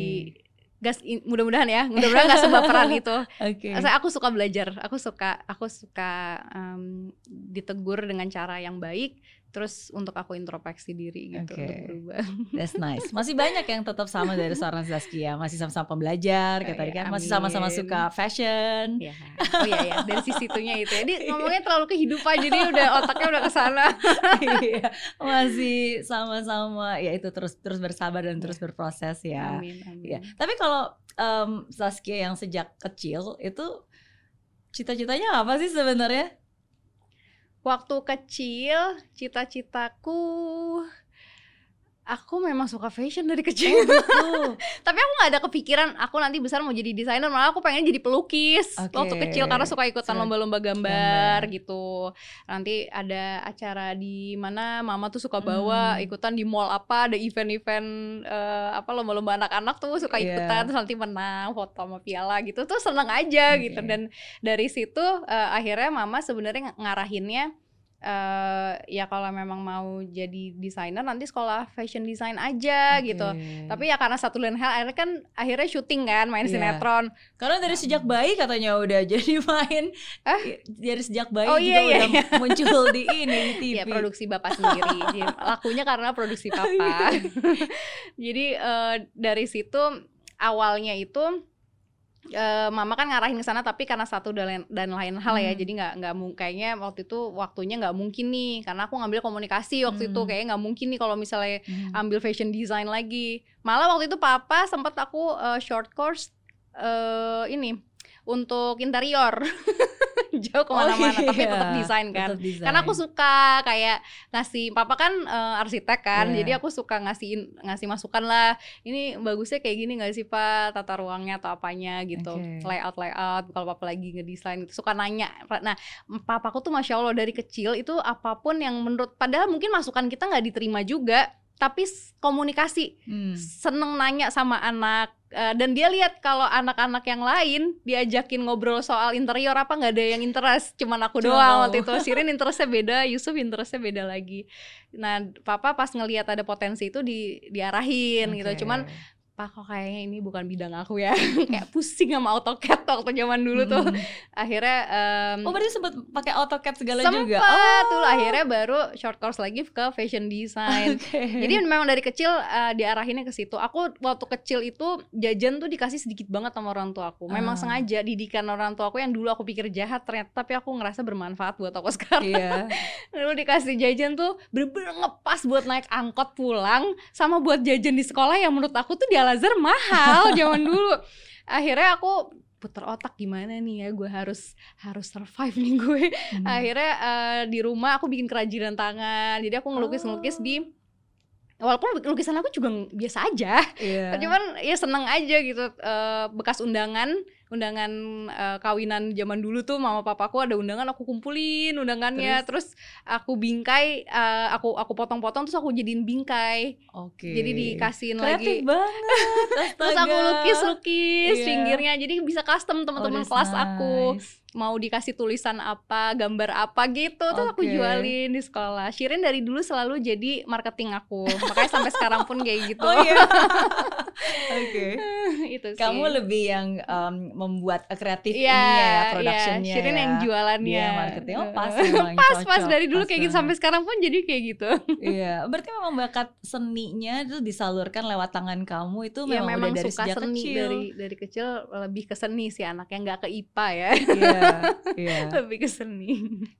gas mudah-mudahan ya mudah-mudahan nggak sebaperan itu okay. aku suka belajar aku suka aku suka um, ditegur dengan cara yang baik terus untuk aku introspeksi diri gitu okay. untuk berubah.
That's nice. Masih banyak yang tetap sama dari seorang Zaskia, masih sama-sama pembelajar, kayak oh, tadi kan, masih sama-sama suka fashion.
Ya. Oh iya ya, dari sisi itunya itu. Jadi iya. ngomongnya terlalu kehidupan, jadi udah otaknya udah ke sana.
iya, masih sama-sama, ya itu terus terus bersabar dan terus iya. berproses ya. Amin, amin. Ya. Tapi kalau um, Zaskia yang sejak kecil itu Cita-citanya apa sih sebenarnya?
Waktu kecil, cita-citaku aku memang suka fashion dari kecil. Oh, gitu. Tapi aku nggak ada kepikiran aku nanti besar mau jadi desainer, malah aku pengen jadi pelukis okay. waktu kecil karena suka ikutan lomba-lomba gambar, gambar gitu. Nanti ada acara di mana mama tuh suka bawa hmm. ikutan di mall apa, ada event-event uh, apa lomba-lomba anak-anak tuh suka iya. ikutan yeah. terus nanti menang foto sama piala gitu tuh seneng aja okay. gitu dan dari situ uh, akhirnya mama sebenarnya ngarahinnya uh, ya kalau memang mau jadi desainer nanti sekolah fashion design aja okay. gitu. Tapi ya karena satu lain hal akhirnya kan akhirnya syuting kan main yeah. sinetron.
Karena dari sejak bayi katanya udah jadi main eh? dari sejak bayi oh, juga iya, iya. udah iya. muncul di ini di TV.
Ya produksi bapak sendiri. jadi, lakunya karena produksi papa. Iya. jadi uh, dari situ awalnya itu uh, mama kan ngarahin ke sana tapi karena satu dan lain, dan lain hal ya hmm. jadi nggak nggak kayaknya waktu itu waktunya nggak mungkin nih karena aku ngambil komunikasi waktu hmm. itu kayaknya nggak mungkin nih kalau misalnya hmm. ambil fashion design lagi malah waktu itu papa sempat aku uh, short course uh, ini untuk interior jauh ke mana-mana oh, iya. tapi tetap desain kan tetap design. karena aku suka kayak ngasih papa kan uh, arsitek kan yeah. jadi aku suka ngasih ngasih masukan lah ini bagusnya kayak gini nggak sih pak tata ruangnya atau apanya gitu okay. layout layout kalau papa lagi ngedesain gitu suka nanya nah papaku tuh masya allah dari kecil itu apa pun yang menurut padahal mungkin masukan kita nggak diterima juga tapi komunikasi hmm. seneng nanya sama anak uh, dan dia lihat kalau anak-anak yang lain diajakin ngobrol soal interior apa nggak ada yang interest? Cuman aku doang waktu itu. Sirin interestnya beda Yusuf interestnya beda lagi. Nah papa pas ngelihat ada potensi itu di diarahin okay. gitu. Cuman pak kok kayaknya ini bukan bidang aku ya kayak pusing sama AutoCAD waktu zaman dulu tuh hmm. akhirnya um,
oh berarti sempet pakai AutoCAD segala
sempet,
juga
oh tuh akhirnya baru short course lagi ke fashion design okay. jadi memang dari kecil uh, diarahinnya ke situ aku waktu kecil itu jajan tuh dikasih sedikit banget sama orang tua aku memang uh. sengaja didikan orang tua aku yang dulu aku pikir jahat ternyata tapi aku ngerasa bermanfaat buat aku sekarang yeah. dulu dikasih jajan tuh bener-bener ngepas buat naik angkot pulang sama buat jajan di sekolah yang menurut aku tuh dia Al mahal zaman dulu. Akhirnya aku puter otak gimana nih ya gue harus harus survive nih gue. Hmm. akhirnya uh, di rumah aku bikin kerajinan tangan. Jadi aku ngelukis ngelukis di walaupun lukisan aku juga biasa aja. Yeah. cuman ya seneng aja gitu uh, bekas undangan undangan uh, kawinan zaman dulu tuh mama papaku ada undangan aku kumpulin undangannya terus, terus aku bingkai uh, aku aku potong-potong terus aku jadiin bingkai oke okay. jadi dikasihin
Kreatif
lagi
banget
terus aku lukis-lukis yeah. pinggirnya jadi bisa custom teman-teman oh, kelas nice. aku mau dikasih tulisan apa, gambar apa gitu tuh aku jualin di sekolah. Shirin dari dulu selalu jadi marketing aku. Makanya sampai sekarang pun kayak gitu.
Oh iya. Oke. okay. Itu sih. Kamu lebih yang um, membuat kreatif yeah, ini ya, ya productionnya
yeah. Shirin
ya.
yang jualannya.
Iya, marketing. Oh, pas
pas, pas dari dulu pas kayak gitu sampai sekarang pun jadi kayak gitu.
Iya, berarti memang bakat seninya itu disalurkan lewat tangan kamu itu memang, ya, memang udah dari suka sejak
seni
kecil.
dari dari kecil lebih ke seni sih anaknya nggak ke IPA ya.
Iya. Iya.
Lebih ke seni.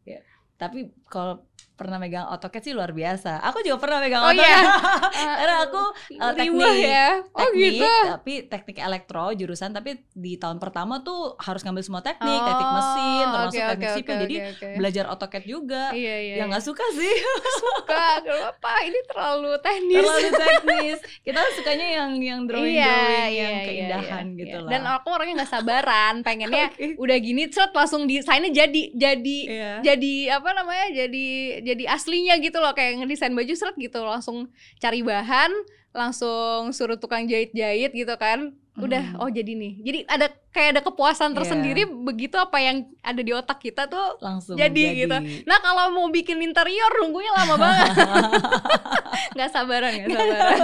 Ya. Tapi kalau pernah megang AutoCAD sih luar biasa. Aku juga pernah megang oh, AutoCAD. Iya. Karena aku uh, teknik ya. Oh, teknik, gitu. tapi teknik elektro jurusan tapi di tahun pertama tuh harus ngambil semua teknik, oh, teknik mesin, termasuk okay, teknik okay, sipil. Okay, Jadi okay, okay. belajar AutoCAD juga. Iya, iya. Yang nggak iya. suka sih.
suka. Kenapa? Ini terlalu teknis.
Terlalu teknis. Kita sukanya yang yang drawing iya, drawing iya, yang iya, keindahan iya, gitu iya. lah.
Dan aku orangnya nggak sabaran, pengennya okay. udah gini, set langsung desainnya jadi jadi iya. jadi apa namanya? Jadi jadi aslinya gitu loh kayak ngedesain baju seret gitu langsung cari bahan langsung suruh tukang jahit-jahit gitu kan udah hmm. oh jadi nih jadi ada kayak ada kepuasan iya. tersendiri yeah. begitu apa yang ada di otak kita tuh
langsung
jadi, jadi. gitu nah kalau mau bikin interior nunggunya lama banget nggak sabaran nggak sabaran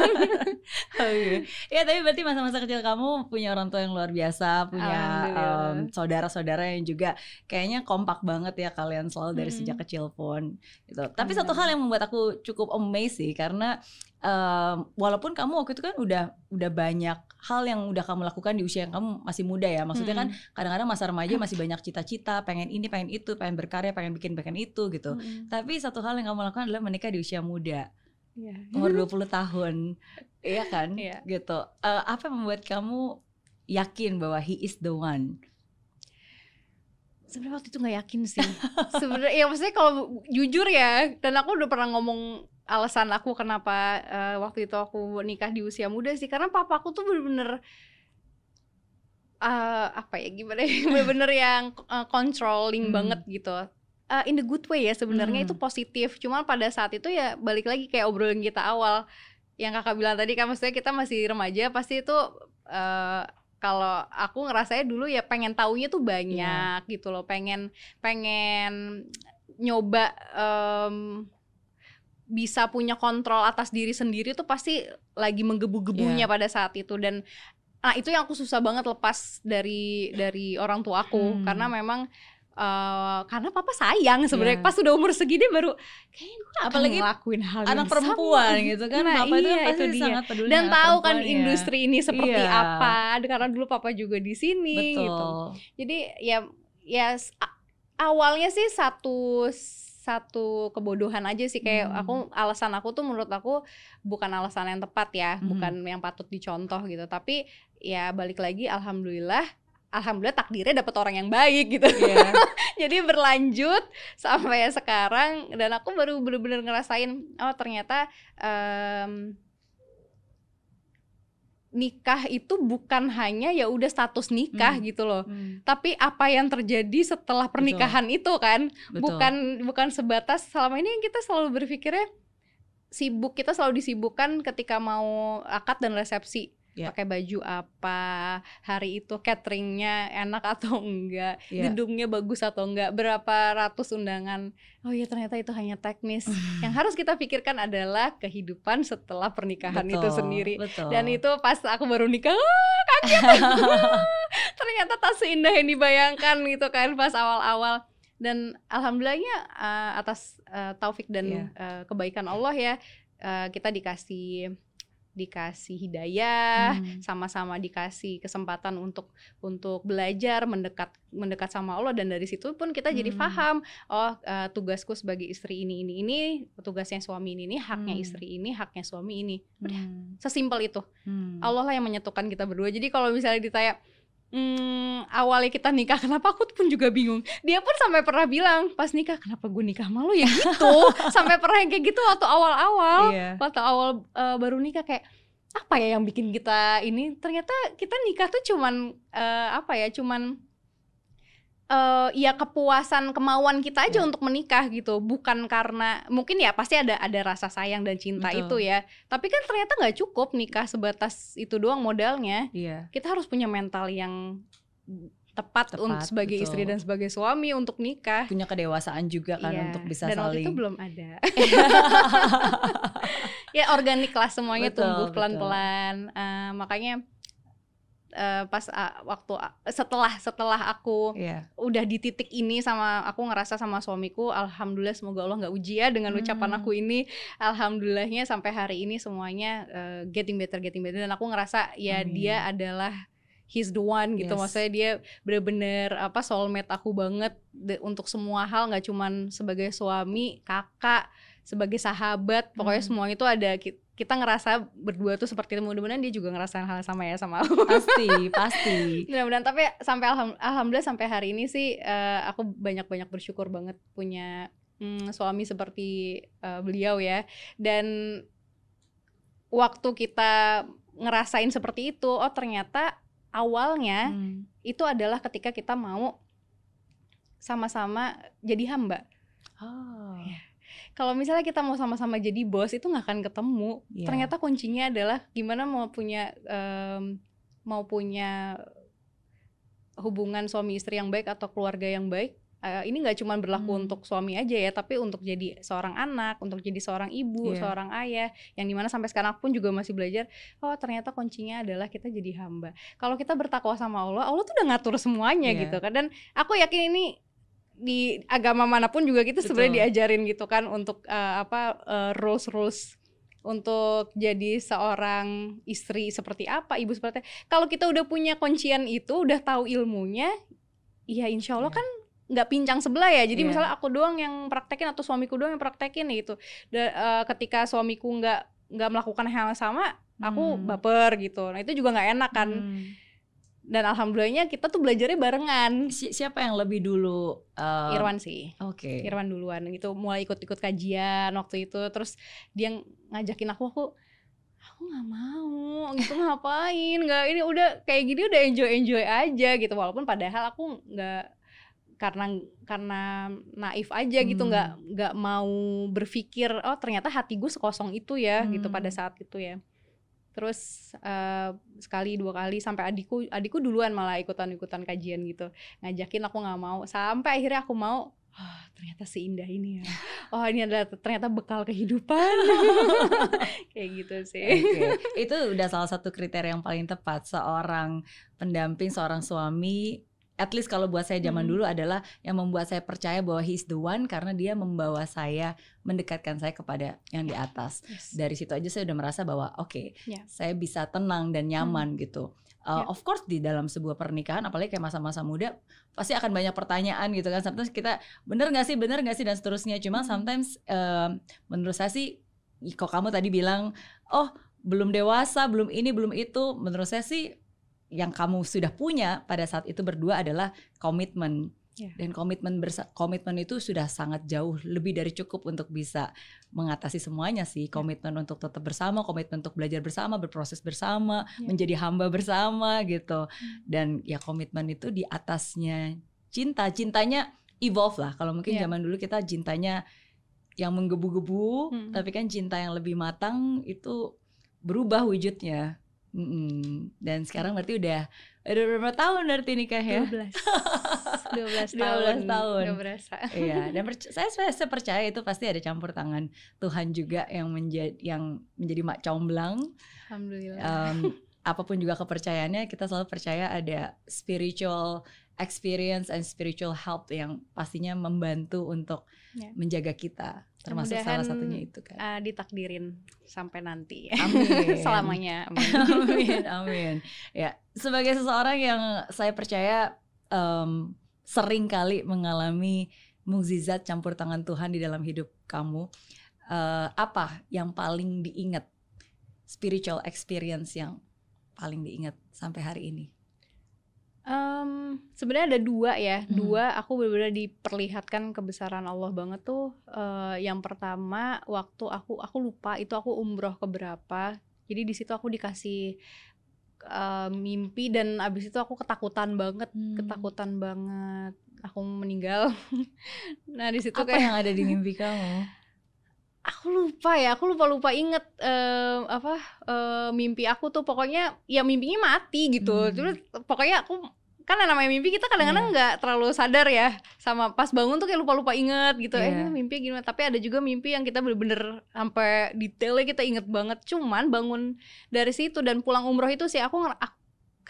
okay. ya tapi berarti masa-masa kecil kamu punya orang tua yang luar biasa punya um, saudara-saudara yang juga kayaknya kompak banget ya kalian selalu dari hmm. sejak kecil pun gitu tapi satu hal yang membuat aku cukup amazed sih karena um, walaupun kamu waktu itu kan udah udah banyak hal yang udah kamu lakukan di usia yang kamu masih muda ya maksudnya kan hmm. kan kadang-kadang masa remaja masih banyak cita-cita pengen ini pengen itu pengen berkarya pengen bikin pengen itu gitu hmm. tapi satu hal yang kamu lakukan adalah menikah di usia muda yeah. umur 20 tahun iya kan yeah. gitu uh, apa yang membuat kamu yakin bahwa he is the one
sebenarnya waktu itu nggak yakin sih sebenarnya ya maksudnya kalau jujur ya dan aku udah pernah ngomong alasan aku kenapa uh, waktu itu aku nikah di usia muda sih karena papa aku tuh bener-bener uh, apa ya gimana ya bener-bener yang uh, controlling hmm. banget gitu uh, in the good way ya sebenarnya hmm. itu positif cuma pada saat itu ya balik lagi kayak obrolan kita awal yang kakak bilang tadi kan maksudnya kita masih remaja pasti itu uh, kalau aku ngerasanya dulu ya pengen taunya tuh banyak yeah. gitu loh pengen pengen nyoba um, bisa punya kontrol atas diri sendiri tuh pasti lagi menggebu-gebunya yeah. pada saat itu dan nah itu yang aku susah banget lepas dari dari orang tua aku hmm. karena memang Uh, karena papa sayang sebenarnya yeah. pas udah umur segini baru kayak gue apalagi ngelakuin hal
anak perempuan sama. gitu kan nah, papa iya, itu pasti itu dia. sangat peduli
dan tahu kan ya. industri ini seperti yeah. apa karena dulu papa juga di sini Betul. gitu jadi ya ya awalnya sih satu satu kebodohan aja sih kayak hmm. aku alasan aku tuh menurut aku bukan alasan yang tepat ya hmm. bukan yang patut dicontoh gitu tapi ya balik lagi alhamdulillah alhamdulillah takdirnya dapat orang yang baik gitu yeah. jadi berlanjut sampai sekarang dan aku baru bener-bener ngerasain oh ternyata um, nikah itu bukan hanya ya udah status nikah hmm. gitu loh hmm. tapi apa yang terjadi setelah pernikahan Betul. itu kan Betul. bukan bukan sebatas selama ini kita selalu berpikirnya sibuk kita selalu disibukkan ketika mau akad dan resepsi yeah. pakai baju apa hari itu cateringnya enak atau enggak yeah. gedungnya bagus atau enggak berapa ratus undangan oh iya ternyata itu hanya teknis yang harus kita pikirkan adalah kehidupan setelah pernikahan betul, itu sendiri betul. dan itu pas aku baru nikah oh, kaget ternyata tak seindah yang dibayangkan gitu kan pas awal-awal dan alhamdulillahnya uh, atas uh, taufik dan yeah. Iya. uh, kebaikan Allah ya uh, kita dikasih dikasih hidayah, hmm. sama-sama dikasih kesempatan untuk untuk belajar mendekat mendekat sama Allah dan dari situ pun kita hmm. jadi paham oh uh, tugasku sebagai istri ini ini ini tugasnya suami ini ini haknya hmm. istri ini haknya suami ini udah hmm. sesimpel itu hmm. Allah lah yang menyatukan kita berdua jadi kalau misalnya ditanya hmm, awalnya kita nikah kenapa aku pun juga bingung. Dia pun sampai pernah bilang pas nikah kenapa gue nikah malu ya? Gitu. Sampai pernah yang kayak gitu waktu awal-awal. Yeah. waktu awal uh, baru nikah kayak apa ya yang bikin kita ini? Ternyata kita nikah tuh cuman uh, apa ya cuman uh, ya kepuasan kemauan kita aja yeah. untuk menikah gitu bukan karena mungkin ya pasti ada ada rasa sayang dan cinta Betul. itu ya tapi kan ternyata nggak cukup nikah sebatas itu doang modalnya yeah. kita harus punya mental yang tepat, tepat untuk sebagai betul. istri dan sebagai suami untuk nikah
punya kedewasaan juga kan yeah. untuk bisa
dan
saling
waktu itu belum ada ya organik lah semuanya betul, tumbuh pelan-pelan uh, makanya uh, pas uh, waktu uh, setelah setelah aku yeah. udah di titik ini sama aku ngerasa sama suamiku alhamdulillah semoga Allah nggak uji ya dengan hmm. ucapan aku ini alhamdulillahnya sampai hari ini semuanya uh, getting better getting better dan aku ngerasa ya Amin. dia adalah he's the one gitu yes. maksudnya dia bener-bener apa soulmate aku banget de, untuk semua hal nggak cuman sebagai suami kakak sebagai sahabat pokoknya hmm. semua itu ada kita ngerasa berdua tuh seperti itu. Mudah-mudahan dia juga ngerasain hal sama ya sama aku.
Pasti pasti.
Mudah-mudahan tapi sampai alham, alhamdulillah sampai hari ini sih uh, aku banyak-banyak bersyukur banget punya mm, suami seperti uh, beliau ya. Dan waktu kita ngerasain seperti itu oh ternyata awalnya hmm. itu adalah ketika kita mau sama-sama jadi hamba. Oh. ya kalau misalnya kita mau sama-sama jadi bos itu nggak akan ketemu yeah. ternyata kuncinya adalah gimana mau punya um, mau punya hubungan suami istri yang baik atau keluarga yang baik uh, ini nggak cuma berlaku hmm. untuk suami aja ya tapi untuk jadi seorang anak untuk jadi seorang ibu yeah. seorang ayah yang di mana sampai sekarang pun juga masih belajar oh ternyata kuncinya adalah kita jadi hamba kalau kita bertakwa sama Allah Allah tuh udah ngatur semuanya yeah. gitu kan dan aku yakin ini di agama mana pun juga kita sebenarnya diajarin gitu kan untuk uh, apa uh, rules rules untuk jadi seorang istri seperti apa, ibu seperti kalau kita udah punya kuncian itu, udah tahu ilmunya, ya insya Allah yeah. kan nggak pincang sebelah ya. Jadi yeah. misalnya aku doang yang praktekin atau suamiku doang yang praktekin gitu. Da, uh, ketika suamiku nggak nggak melakukan hal yang sama, aku hmm. baper gitu. Nah itu juga nggak enak kan. Hmm dan alhamdulillahnya kita tuh belajarnya barengan.
Si- siapa yang lebih dulu uh,
Irwan sih.
Oke.
Irwan duluan. Gitu mulai ikut-ikut kajian waktu itu. Terus dia ngajakin aku aku aku nggak mau gitu ngapain? Nggak ini udah kayak gini udah enjoy enjoy aja gitu. Walaupun padahal aku nggak karena karena naif aja gitu
Hmm.
nggak nggak mau berpikir oh ternyata hati gue sekosong itu ya gitu
Hmm.
pada saat itu ya terus eh, sekali dua kali sampai adikku adikku duluan malah ikutan ikutan kajian gitu. Ngajakin aku nggak mau. Sampai akhirnya aku mau "Ah, ternyata seindah ini ya. Oh ini adalah ternyata bekal kehidupan. Kayak gitu sih.
Oke, itu udah salah satu kriteria yang paling tepat seorang pendamping, seorang suami. At least kalau buat saya zaman
Hmm.
dulu adalah yang membuat saya percaya bahwa he's the one karena dia membawa saya mendekatkan saya kepada yang di atas.
Yes.
Dari situ aja saya udah merasa bahwa oke,
Ya.
saya bisa tenang dan nyaman gitu. Uh,
Ya.
Of course di dalam sebuah pernikahan, apalagi kayak masa-masa muda, pasti akan banyak pertanyaan gitu kan. Sometimes kita bener nggak sih, bener nggak sih dan seterusnya. Cuma
Hmm.
sometimes um, menurut saya sih, kok kamu tadi bilang, oh belum dewasa, belum ini, belum itu. Menurut saya sih yang kamu sudah punya pada saat itu berdua adalah komitmen.
Ya.
Dan komitmen bersa- komitmen itu sudah sangat jauh lebih dari cukup untuk bisa mengatasi semuanya sih. Komitmen untuk tetap bersama, komitmen untuk belajar bersama, berproses bersama,
Ya.
menjadi hamba bersama gitu. Dan ya komitmen itu di atasnya cinta. Cintanya evolve lah. Kalau mungkin
Ya.
zaman dulu kita cintanya yang menggebu-gebu,
Hmm.
tapi kan cinta yang lebih matang itu berubah wujudnya. Dan sekarang berarti udah udah berapa tahun berarti nikah ya?
12 12
12
tahun
tahun.
Nggak berasa
iya, dan saya, saya saya percaya itu pasti ada campur tangan Tuhan juga yang menjadi yang menjadi mak comblang.
Alhamdulillah
Em, apa pun juga kepercayaannya, kita selalu percaya ada spiritual experience and spiritual help yang pastinya membantu untuk
Ya.
menjaga kita. Termasuk salah satunya itu kan.
Ah, ditakdirin sampai nanti
Amin.
selamanya amin.
amin, amin. Ya, sebagai seseorang yang saya percaya em, sering kali mengalami mukjizat campur tangan Tuhan di dalam hidup kamu, eh, apa yang paling diingat spiritual experience yang paling diingat sampai hari ini?
Em, sebenarnya ada dua ya,
Hmm.
dua aku benar-benar diperlihatkan kebesaran Allah banget tuh. Eh, yang pertama waktu aku aku lupa itu aku umroh ke berapa. Jadi di situ aku dikasih eh, mimpi dan abis itu aku ketakutan banget,
Hmm.
ketakutan banget. Aku meninggal. nah di situ
Apa
kayak
yang ada di mimpi kamu?
Aku lupa ya, aku lupa lupa inget eh, apa eh, mimpi aku tuh pokoknya ya mimpinya mati gitu.
Hmm.
Terus pokoknya aku kan namanya mimpi kita kadang-kadang nggak terlalu sadar ya sama pas bangun tuh kayak lupa-lupa inget gitu. Eh
Iya.
mimpi gimana? Tapi ada juga mimpi yang kita bener-bener sampai detailnya kita inget banget. Cuman bangun dari situ dan pulang umroh itu sih aku nger- ak-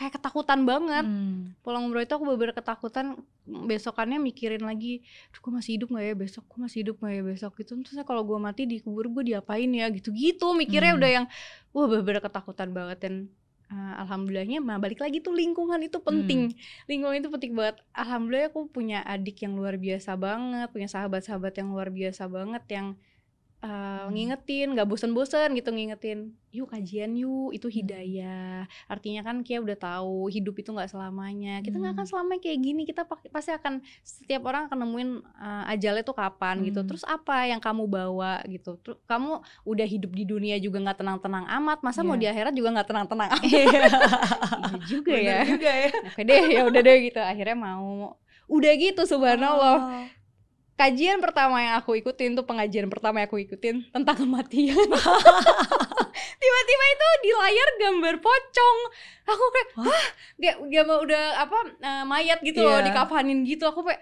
kayak ketakutan banget.
Hmm.
pulang umroh itu aku bener-bener ketakutan besokannya mikirin lagi Duh, gue masih hidup gak ya besok? Gue masih hidup gak ya besok? Gitu. Terus kalau gue mati dikubur gue diapain ya? Gitu-gitu mikirnya
Hmm.
udah yang wah bener-bener ketakutan banget. Dan uh, alhamdulillahnya nah balik lagi tuh lingkungan itu penting. Lingkungan itu penting banget. Alhamdulillah aku punya adik yang luar biasa banget punya sahabat-sahabat yang luar biasa banget yang uh, ngingetin nggak bosen-bosen gitu ngingetin yuk kajian yuk itu
Hmm.
hidayah artinya kan Kia udah tahu hidup itu nggak selamanya kita nggak akan
Hmm.
selamanya kayak gini kita pasti akan setiap orang akan nemuin uh, ajalnya tuh kapan gitu
Hmm.
terus apa yang kamu bawa gitu terus kamu udah hidup di dunia juga nggak tenang-tenang amat masa mau
Iya.
di akhirat juga nggak tenang-tenang amat
Iya
Iya juga
Bener
ya
juga ya.
oke deh ya udah deh gitu akhirnya mau udah gitu subhanallah
Oh.
Kajian pertama yang aku ikutin tuh pengajian pertama yang aku ikutin tentang kematian. Tiba-tiba itu di layar gambar pocong. Aku kayak
Hah?
dia dia udah apa eh, mayat gitu loh
Iya.
dikafanin gitu. Aku kayak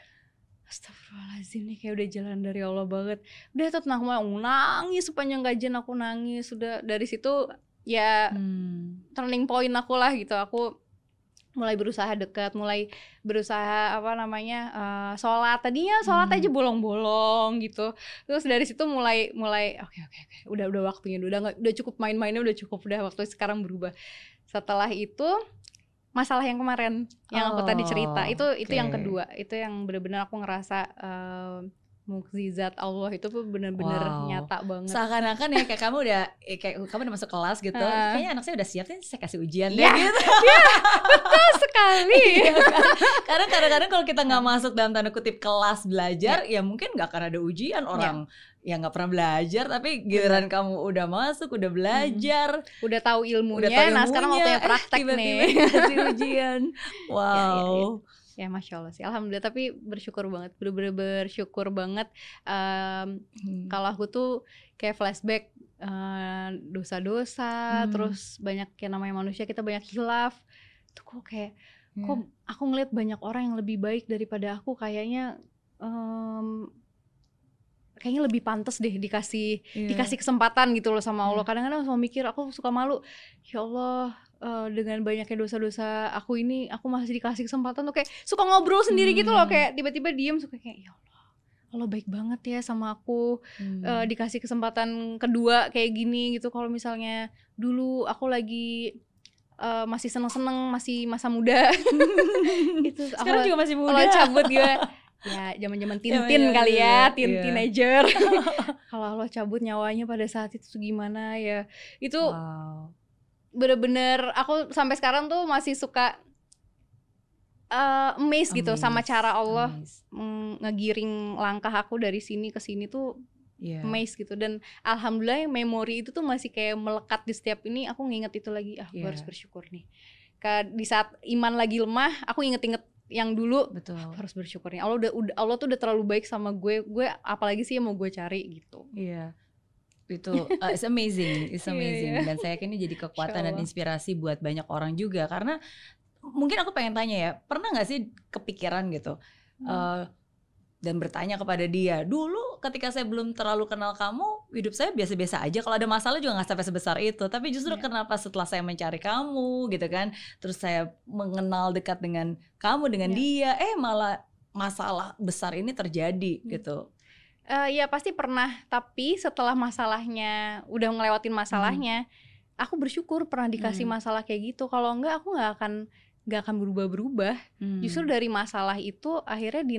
Astagfirullahaladzim nih kayak udah jalan dari Allah banget. Udah tuh tenang banget aku nangis sepanjang kajian aku nangis. Sudah dari situ ya
Hmm.
turning point aku lah gitu. Aku mulai berusaha dekat mulai berusaha apa namanya eh, sholat. Tadinya sholat
Hmm.
aja bolong-bolong gitu. Terus dari situ mulai mulai oke oke oke udah udah waktunya udah nggak udah cukup main-mainnya udah cukup udah waktu sekarang berubah. Setelah itu masalah yang kemarin yang aku tadi cerita
Oh,
itu itu yang kedua. Itu yang benar-benar aku ngerasa eh, mukjizat Allah itu tuh bener-bener
Wow.
nyata banget.
Seakan-akan ya kayak kamu udah eh, kayak kamu udah masuk kelas gitu.
Ah.
Kayaknya anak saya udah siap nih saya kasih ujian deh
Iya.
gitu.
Betul sekali.
Iya kan? Karena kadang-kadang kalau kita nggak masuk dalam tanda kutip kelas belajar, ya mungkin nggak akan ada ujian orang yang nggak pernah belajar, tapi giliran kamu udah masuk, udah belajar,
Udah tahu ilmunya,
udah tahu
nah sekarang
ilmunya,
waktunya
eh,
praktek
tiba-tiba
nih.
dikasih ujian. Wow.
Ya masya Allah sih, alhamdulillah. Tapi bersyukur banget, bener-bener bersyukur banget. Em,
Hmm.
kalau aku tuh kayak flashback eh, dosa-dosa,
Hmm.
terus banyak yang namanya manusia kita banyak hilaf. Tuh kok kayak
Ya.
kok aku ngeliat banyak orang yang lebih baik daripada aku kayaknya em, kayaknya lebih pantas deh dikasih
Iya.
dikasih kesempatan gitu loh sama Allah.
Iya.
Kadang-kadang sama mikir aku suka malu. Ya Allah, eh, dengan banyaknya dosa-dosa aku ini aku masih dikasih kesempatan tuh kayak suka ngobrol sendiri gitu loh
Hmm.
kayak tiba-tiba diem suka kayak ya Allah. Allah baik banget ya sama aku
Hmm.
eh, dikasih kesempatan kedua kayak gini gitu kalau misalnya dulu aku lagi eh, masih seneng-seneng masih masa muda itu
Sekarang juga masih muda.
kalau cabut juga ya zaman-zaman tintin
Zaman-zaman
kali ya
dulu,
tin
iya.
teenager kalau Allah cabut nyawanya pada saat itu gimana ya itu
Wow.
Bener-bener aku sampai sekarang tuh masih suka eh amazed gitu sama
Amazed,
cara Allah
amazed.
mm, ngegiring langkah aku dari sini ke sini tuh
Iya.
amazed gitu dan alhamdulillah memori itu tuh masih kayak melekat di setiap ini aku nginget itu lagi ah gue
Iya.
harus bersyukur nih Ka- di saat iman lagi lemah aku inget-inget yang dulu
Betul.
aku harus bersyukur nih Allah udah, udah Allah tuh udah terlalu baik sama gue gue apalagi sih yang mau gue cari gitu
Iya. Itu uh, it's amazing, it's
Iya,
amazing
iya.
dan saya yakin ini jadi kekuatan dan inspirasi buat banyak orang juga karena mungkin aku pengen tanya ya, pernah nggak sih kepikiran gitu
Hmm.
eh, dan bertanya kepada dia, dulu ketika saya belum terlalu kenal kamu, hidup saya biasa-biasa aja. Kalau ada masalah juga nggak sampai sebesar itu. Tapi justru
Iya.
kenapa setelah saya mencari kamu, gitu kan, terus saya mengenal dekat dengan kamu, dengan
Iya.
dia, eh malah masalah besar ini terjadi,
Hmm.
gitu.
Eh, ya pasti pernah tapi setelah masalahnya udah ngelewatin masalahnya aku bersyukur pernah dikasih
Hmm.
masalah kayak gitu kalau enggak aku nggak akan nggak akan berubah-berubah
Hmm.
justru dari masalah itu akhirnya di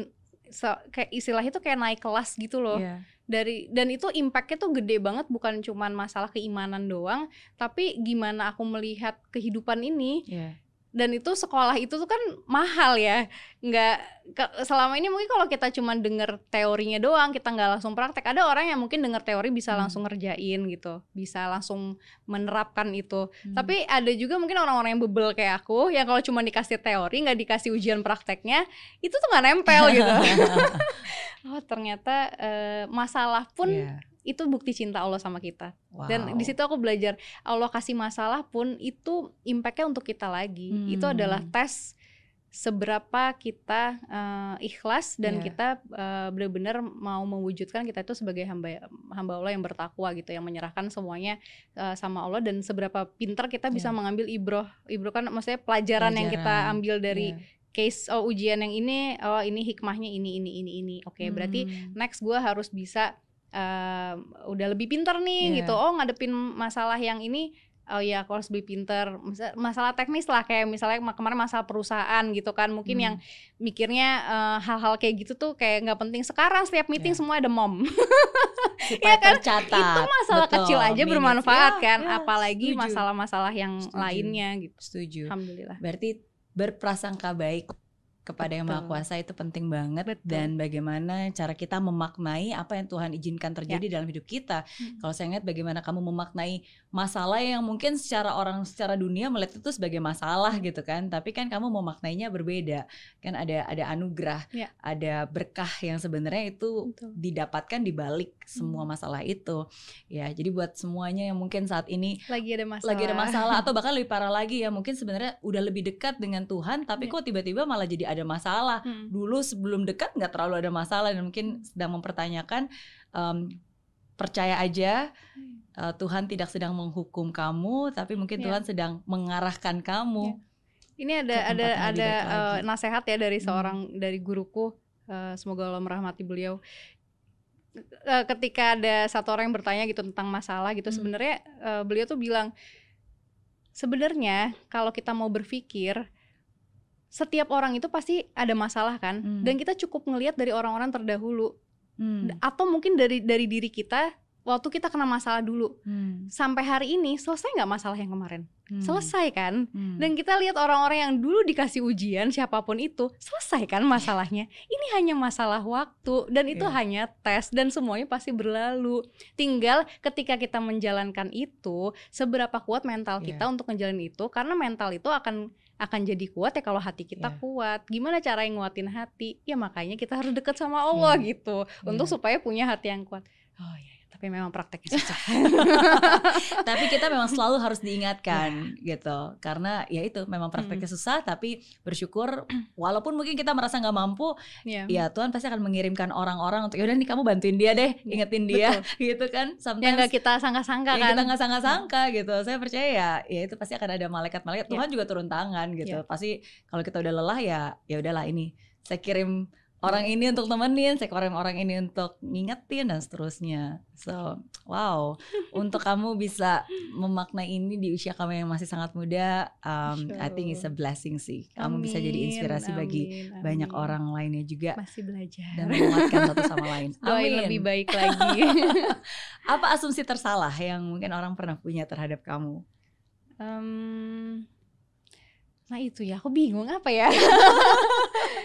se- kayak istilah itu kayak naik kelas gitu loh
Iya.
dari dan itu impactnya tuh gede banget bukan cuman masalah keimanan doang tapi gimana aku melihat kehidupan ini
Iya.
Dan itu sekolah itu tuh kan mahal ya nggak ke- selama ini mungkin kalau kita cuman denger teorinya doang kita nggak langsung praktek ada orang yang mungkin denger teori bisa
Hmm.
langsung ngerjain gitu bisa langsung menerapkan itu
Hmm.
tapi ada juga mungkin orang-orang yang bebel kayak aku yang kalau cuma dikasih teori nggak dikasih ujian prakteknya itu tuh nggak nempel gitu oh ternyata eh, masalah pun
Iya.
Itu bukti cinta Allah sama kita dan
Wow.
di situ aku belajar Allah kasih masalah pun itu impactnya untuk kita lagi. Itu
Hmm.
adalah tes seberapa kita eh, ikhlas dan
Iya.
kita eh, benar-benar mau mewujudkan kita itu sebagai hamba hamba Allah yang bertakwa gitu, yang menyerahkan semuanya eh, sama Allah dan seberapa pintar kita bisa
Iya.
mengambil ibroh. Ibroh kan maksudnya pelajaran, yang kita
Pelajaran.
ambil dari
Iya.
case oh ujian yang ini, oh ini hikmahnya ini ini ini ini. Oke, berarti
Hmm.
next gue harus bisa um, udah lebih pinter nih
Iya.
gitu oh ngadepin masalah yang ini oh ya aku harus lebih pinter Masa- masalah teknis lah kayak misalnya ma- kemarin masalah perusahaan gitu kan mungkin
Hmm.
yang mikirnya uh, hal-hal kayak gitu tuh kayak nggak penting sekarang setiap meeting
Iya.
semua ada mom
supaya
kan?
tercatat.
itu masalah
Betul,
kecil aja
minutes.
bermanfaat
Ya,
kan
ya,
apalagi masalah-masalah yang
Setuju.
lainnya gitu
Setuju.
alhamdulillah
Berarti berprasangka baik kepada yang Maha
Betul.
Kuasa itu penting banget
Betul.
dan bagaimana cara kita memaknai apa yang Tuhan izinkan terjadi dalam hidup kita.
Hmm.
Kalau saya ingat bagaimana kamu memaknai masalah yang mungkin secara orang secara dunia melihat itu sebagai masalah gitu kan, tapi kan kamu memaknainya berbeda. Kan ada ada anugerah,
Ya.
ada berkah yang sebenarnya itu
Betul.
didapatkan di balik semua
Hmm.
masalah itu. Ya, jadi buat semuanya yang mungkin saat ini
lagi ada masalah
lagi ada masalah atau bahkan lebih parah lagi ya mungkin sebenarnya udah lebih dekat dengan Tuhan tapi
Iya.
kok tiba-tiba malah jadi ada masalah
Hmm.
dulu sebelum dekat nggak terlalu ada masalah dan mungkin sedang mempertanyakan em, percaya aja eh, Tuhan tidak sedang menghukum kamu tapi mungkin
Iya.
Tuhan sedang mengarahkan kamu
Ini ada ada ada eh, nasihat ya dari
Hmm.
seorang dari guruku eh, semoga Allah merahmati beliau. Ketika ada satu orang yang bertanya gitu tentang masalah gitu
Hmm.
sebenarnya eh, beliau tuh bilang sebenarnya kalau kita mau berpikir setiap orang itu pasti ada masalah kan
Hmm.
dan kita cukup ngelihat dari orang-orang terdahulu hmm. atau mungkin dari dari diri kita waktu kita kena masalah dulu hmm. sampai hari ini selesai nggak masalah yang kemarin hmm. selesai kan hmm. dan kita lihat orang-orang yang dulu dikasih ujian siapa pun itu selesai kan masalahnya ini hanya masalah waktu dan itu yeah. hanya tes dan semuanya pasti berlalu tinggal ketika kita menjalankan itu seberapa kuat mental yeah. kita untuk menjalani itu karena mental itu akan akan jadi kuat ya kalau hati kita yeah. kuat. Gimana cara yang nguatin hati? Ya makanya kita harus deket sama Allah yeah. gitu yeah. untuk supaya punya hati yang kuat. Oh ya tapi memang prakteknya susah.
tapi kita memang selalu harus diingatkan yeah. gitu, karena ya itu memang prakteknya hmm. susah, tapi bersyukur walaupun mungkin kita merasa nggak mampu, yeah. ya Tuhan pasti akan mengirimkan orang-orang untuk yaudah nih kamu bantuin dia deh, iya, ingetin dia, Betul. gitu kan.
Sometimes, yang nggak kita sangka-sangka kan.
Kita nggak sangka-sangka gitu. Saya percaya ya, ya itu pasti akan ada malaikat-malaikat. Tuhan yeah. juga turun tangan gitu. Yeah. Pasti kalau kita udah lelah ya, ya udahlah ini saya kirim orang ini untuk temenin, saya orang orang ini untuk ngingetin dan seterusnya. So, wow, untuk kamu bisa memaknai ini di usia kamu yang masih sangat muda, um, sure. I think it's a blessing sih. Kamu amin, bisa jadi inspirasi amin, bagi amin. banyak orang lainnya juga.
Masih belajar.
Dan menguatkan satu sama lain.
Amin. lebih baik lagi.
Apa asumsi tersalah yang mungkin orang pernah punya terhadap kamu? Um,
nah itu ya, aku bingung apa ya.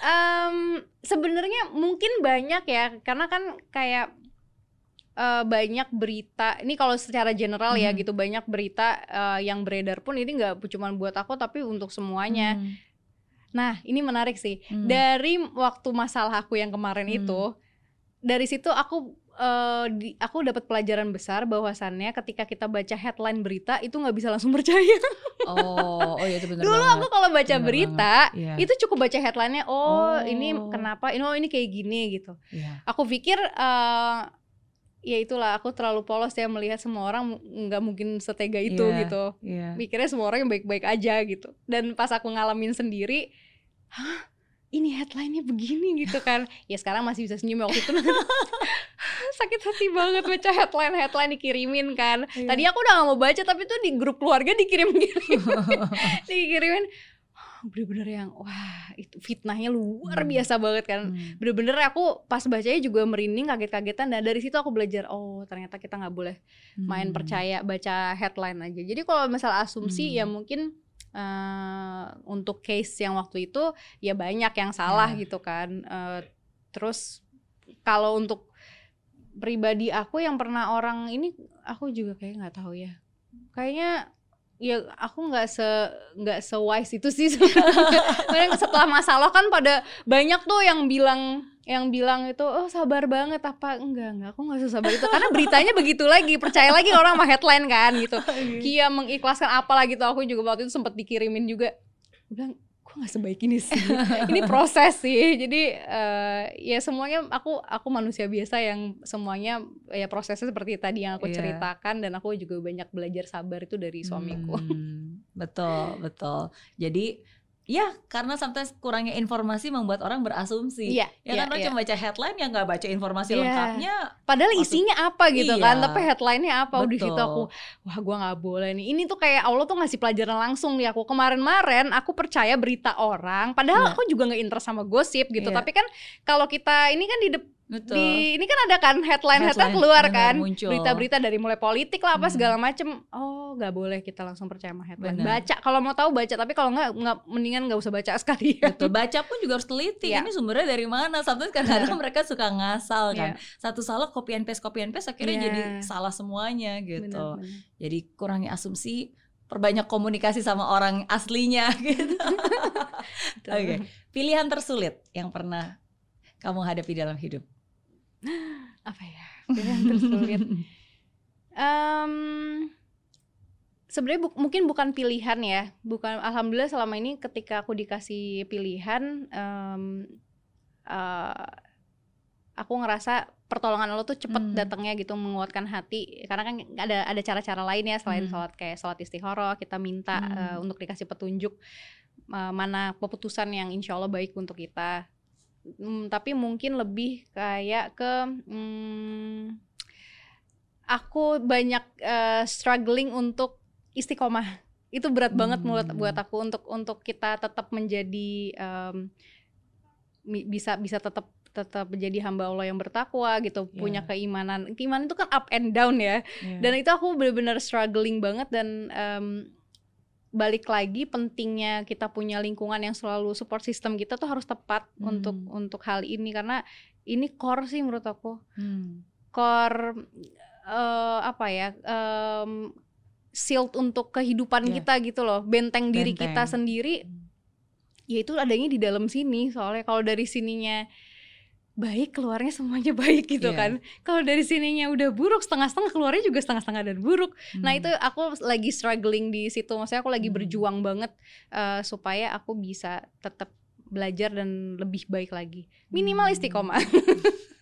Um, Sebenarnya mungkin banyak ya, karena kan kayak uh, banyak berita. Ini kalau secara general ya hmm. ya gitu banyak berita uh, yang beredar pun ini nggak cuma buat aku tapi untuk semuanya. Hmm. Nah ini menarik sih. Hmm. Dari waktu masalah aku yang kemarin hmm. itu, dari situ aku uh, di, aku dapat pelajaran besar bahwasannya ketika kita baca headline berita itu nggak bisa langsung percaya.
Oh, oh iya itu benar.
Dulu banget. aku kalau baca bener berita yeah. itu cukup baca headlinenya, oh, oh ini kenapa, ini oh ini kayak gini gitu. Yeah. Aku pikir uh, ya itulah aku terlalu polos ya melihat semua orang nggak mungkin setega itu yeah, gitu. Yeah. Mikirnya semua orang yang baik-baik aja gitu. Dan pas aku ngalamin sendiri, hah ini headline-nya begini gitu kan ya sekarang masih bisa senyum waktu itu sakit hati banget baca headline headline dikirimin kan iya. tadi aku udah gak mau baca tapi tuh di grup keluarga dikirim kirim dikirimin bener-bener yang wah itu fitnahnya luar hmm. biasa banget kan hmm. bener-bener aku pas bacanya juga merinding kaget-kagetan dan dari situ aku belajar oh ternyata kita nggak boleh main hmm. percaya baca headline aja jadi kalau misal asumsi ya hmm. ya mungkin uh, untuk case yang waktu itu ya banyak yang salah yeah. gitu kan. Uh, terus kalau untuk pribadi aku yang pernah orang ini aku juga kayak nggak tahu ya. Kayaknya ya aku nggak se nggak se wise itu sih. Setelah masalah kan pada banyak tuh yang bilang yang bilang itu oh sabar banget apa? Enggak enggak aku nggak sabar itu. Karena beritanya begitu lagi percaya lagi orang sama headline kan gitu. Iya. Kia mengikhlaskan apa lagi tuh aku juga waktu itu sempat dikirimin juga. Bilang kok nggak sebaik ini sih? Ini proses sih. Jadi uh, ya semuanya aku aku manusia biasa yang semuanya ya prosesnya seperti tadi yang aku yeah. ceritakan dan aku juga banyak belajar sabar itu dari suamiku.
Hmm, betul betul. Jadi Ya, karena sometimes kurangnya informasi membuat orang berasumsi. Iya, ya iya, kan lo iya. cuma baca headline ya nggak baca informasi iya. lengkapnya.
Padahal isinya apa gitu iya. kan, tapi headline-nya apa? Udah situ aku, wah gue nggak boleh nih. Ini tuh kayak Allah tuh ngasih pelajaran langsung nih aku. Kemarin-maren aku percaya berita orang, padahal iya. aku juga nggak interest sama gosip gitu. Iya. Tapi kan kalau kita ini kan di Betul. Di ini kan ada kan headline headline, keluar kan berita-berita dari mulai politik lah apa hmm. segala macem. Oh nggak boleh kita langsung percaya sama headline. Bener. Baca kalau mau tahu baca tapi kalau nggak nggak mendingan nggak usah baca sekali.
Betul. Baca pun juga harus teliti. Ya. Ini sumbernya dari mana? Sampai kadang-kadang mereka suka ngasal kan. Ya. Satu salah copy and paste copy and paste akhirnya ya. jadi salah semuanya gitu. Bener, bener. Jadi kurangi asumsi perbanyak komunikasi sama orang aslinya gitu. Oke, okay. pilihan tersulit yang pernah kamu hadapi dalam hidup
apa ya pilihan tersulit um, sebenarnya bu mungkin bukan pilihan ya bukan alhamdulillah selama ini ketika aku dikasih pilihan um, uh, aku ngerasa pertolongan Allah tuh cepet hmm. datangnya gitu menguatkan hati karena kan ada ada cara-cara lain ya selain hmm. sholat kayak sholat istikharah kita minta hmm. uh, untuk dikasih petunjuk uh, mana keputusan yang insya Allah baik untuk kita hmm, tapi mungkin lebih kayak ke hmm, aku banyak uh, struggling untuk istiqomah itu berat hmm. banget buat buat aku untuk untuk kita tetap menjadi um, bisa bisa tetap tetap menjadi hamba Allah yang bertakwa gitu
Yeah.
punya keimanan keimanan itu kan up and down ya
Iya.
dan itu aku benar-benar struggling banget dan em, balik lagi pentingnya kita punya lingkungan yang selalu support system kita tuh harus tepat
Hmm.
untuk untuk hal ini karena ini core sih menurut aku
Hmm.
core eh, apa ya em, shield untuk kehidupan
Ya.
kita gitu loh benteng diri kita
Benteng.
sendiri ya itu adanya di dalam sini soalnya kalau dari sininya baik keluarnya semuanya baik gitu
Iya.
kan kalau dari sininya udah buruk setengah-setengah keluarnya juga setengah-setengah dan buruk nah
Hmm.
itu aku lagi struggling di situ maksudnya aku lagi
Hmm.
berjuang banget eh, supaya aku bisa tetap belajar dan lebih baik lagi minimal
Hmm.
istiqomah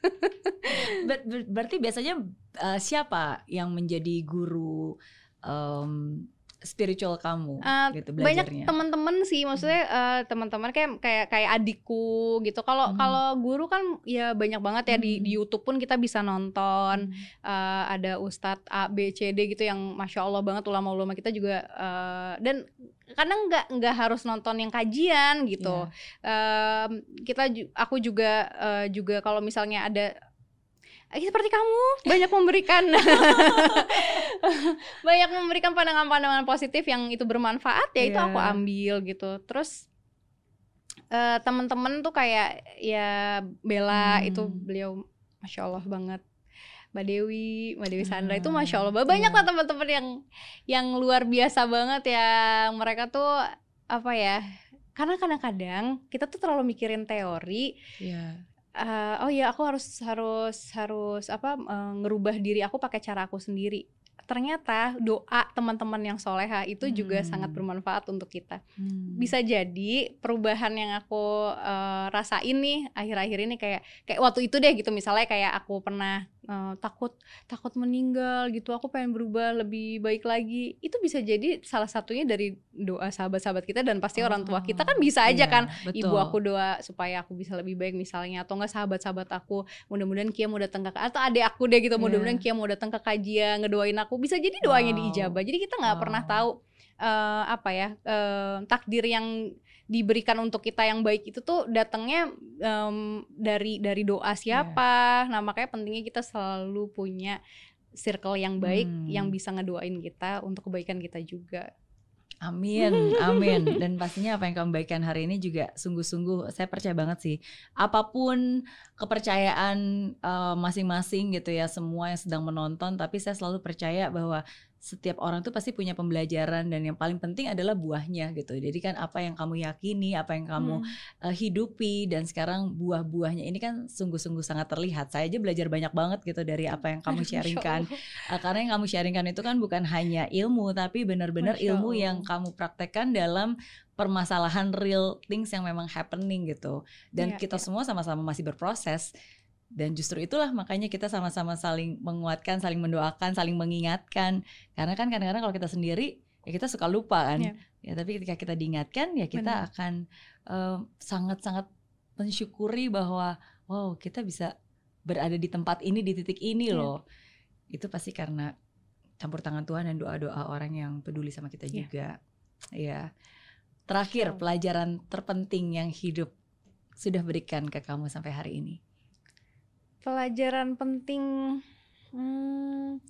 Ber- ber- berarti biasanya uh, siapa yang menjadi guru um, spiritual kamu
Eh,
gitu
banyak
belajarnya?
teman-teman sih maksudnya eh, teman-teman kayak kayak kayak adikku gitu kalau
Hmm.
kalau guru kan ya banyak banget ya di
Hmm.
di YouTube pun kita bisa nonton
Hmm.
Eh, ada Ustadz A B C D gitu yang masya Allah banget ulama-ulama kita juga eh, dan kadang nggak nggak harus nonton yang kajian gitu
Iya.
Em, kita aku juga eh, juga kalau misalnya ada seperti kamu banyak memberikan banyak memberikan pandangan-pandangan positif yang itu bermanfaat ya itu
Iya.
aku ambil gitu terus eh, teman-teman tuh kayak ya Bella
Hmm.
itu beliau masya Allah banget Mbak Dewi, Mbak Dewi Sandra itu
Ah,
masya Allah banyak
iya.
lah teman-teman yang yang luar biasa banget ya mereka tuh apa ya karena kadang-kadang kita tuh terlalu mikirin teori
Iya.
Eh, oh ya aku harus harus harus apa eh, ngerubah diri aku pakai cara aku sendiri ternyata doa teman-teman yang soleha itu juga
Hmm.
sangat bermanfaat untuk kita
Hmm.
bisa jadi perubahan yang aku eh, rasain nih akhir-akhir ini kayak kayak waktu itu deh gitu misalnya kayak aku pernah eh, takut takut meninggal gitu aku pengen berubah lebih baik lagi itu bisa jadi salah satunya dari doa sahabat-sahabat kita dan pasti orang tua kita kan bisa aja
Iya,
kan
betul.
ibu aku doa supaya aku bisa lebih baik misalnya atau enggak sahabat-sahabat aku mudah-mudahan Kia mau datang ke atau adik aku deh gitu mudah-mudahan Kia mau datang ke kajian ngedoain aku bisa jadi doanya
Wow.
diijabah jadi kita nggak pernah
Wow.
tahu eh, apa ya eh, takdir yang diberikan untuk kita yang baik itu tuh datangnya em, dari dari doa siapa nah makanya pentingnya kita selalu punya circle yang baik
Hmm.
yang bisa ngedoain kita untuk kebaikan kita juga
Amin, amin. Dan pastinya apa yang kamu bagikan hari ini juga sungguh-sungguh saya percaya banget sih. Apa pun kepercayaan eh, masing-masing gitu ya, semua yang sedang menonton, tapi saya selalu percaya bahwa setiap orang tuh pasti punya pembelajaran dan yang paling penting adalah buahnya gitu. Jadi kan apa yang kamu yakini, apa yang kamu
Hmm.
eh, hidupi dan sekarang buah-buahnya ini kan sungguh-sungguh sangat terlihat. Saya aja belajar banyak banget gitu dari apa yang kamu sharingkan. Uh, karena yang kamu sharingkan itu kan bukan hanya ilmu tapi benar-benar ilmu yang kamu praktekkan dalam permasalahan real things yang memang happening gitu dan
Iya,
kita
iya.
semua sama-sama masih berproses dan justru itulah makanya kita sama-sama saling menguatkan saling mendoakan saling mengingatkan karena kan kadang-kadang kalau kita sendiri ya kita suka lupa kan
Iya.
ya tapi ketika kita diingatkan ya kita
Benar.
akan um, sangat-sangat mensyukuri bahwa wow kita bisa berada di tempat ini di titik ini
Iya.
loh itu pasti karena campur tangan Tuhan dan doa-doa orang yang peduli sama kita
Iya.
juga ya terakhir pelajaran terpenting yang hidup sudah berikan ke kamu sampai hari ini
pelajaran penting hmm,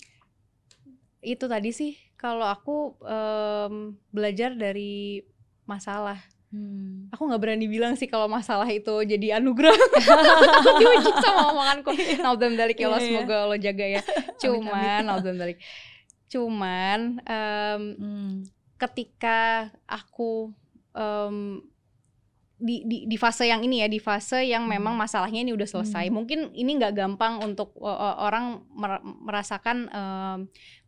itu tadi sih kalau aku em, belajar dari masalah
Hmm.
aku nggak berani bilang sih kalau masalah itu jadi anugerah diuji sama omonganku Naudzubillah dalik ya Allah
Iya, iya.
semoga Allah jaga ya cuman. Naudzubillah dalik cuman em,
Hmm.
ketika aku em, di, di di fase yang ini ya di fase yang
Hmm.
memang masalahnya ini udah selesai
Hmm.
mungkin ini nggak gampang untuk uh, uh, orang mer- merasakan em,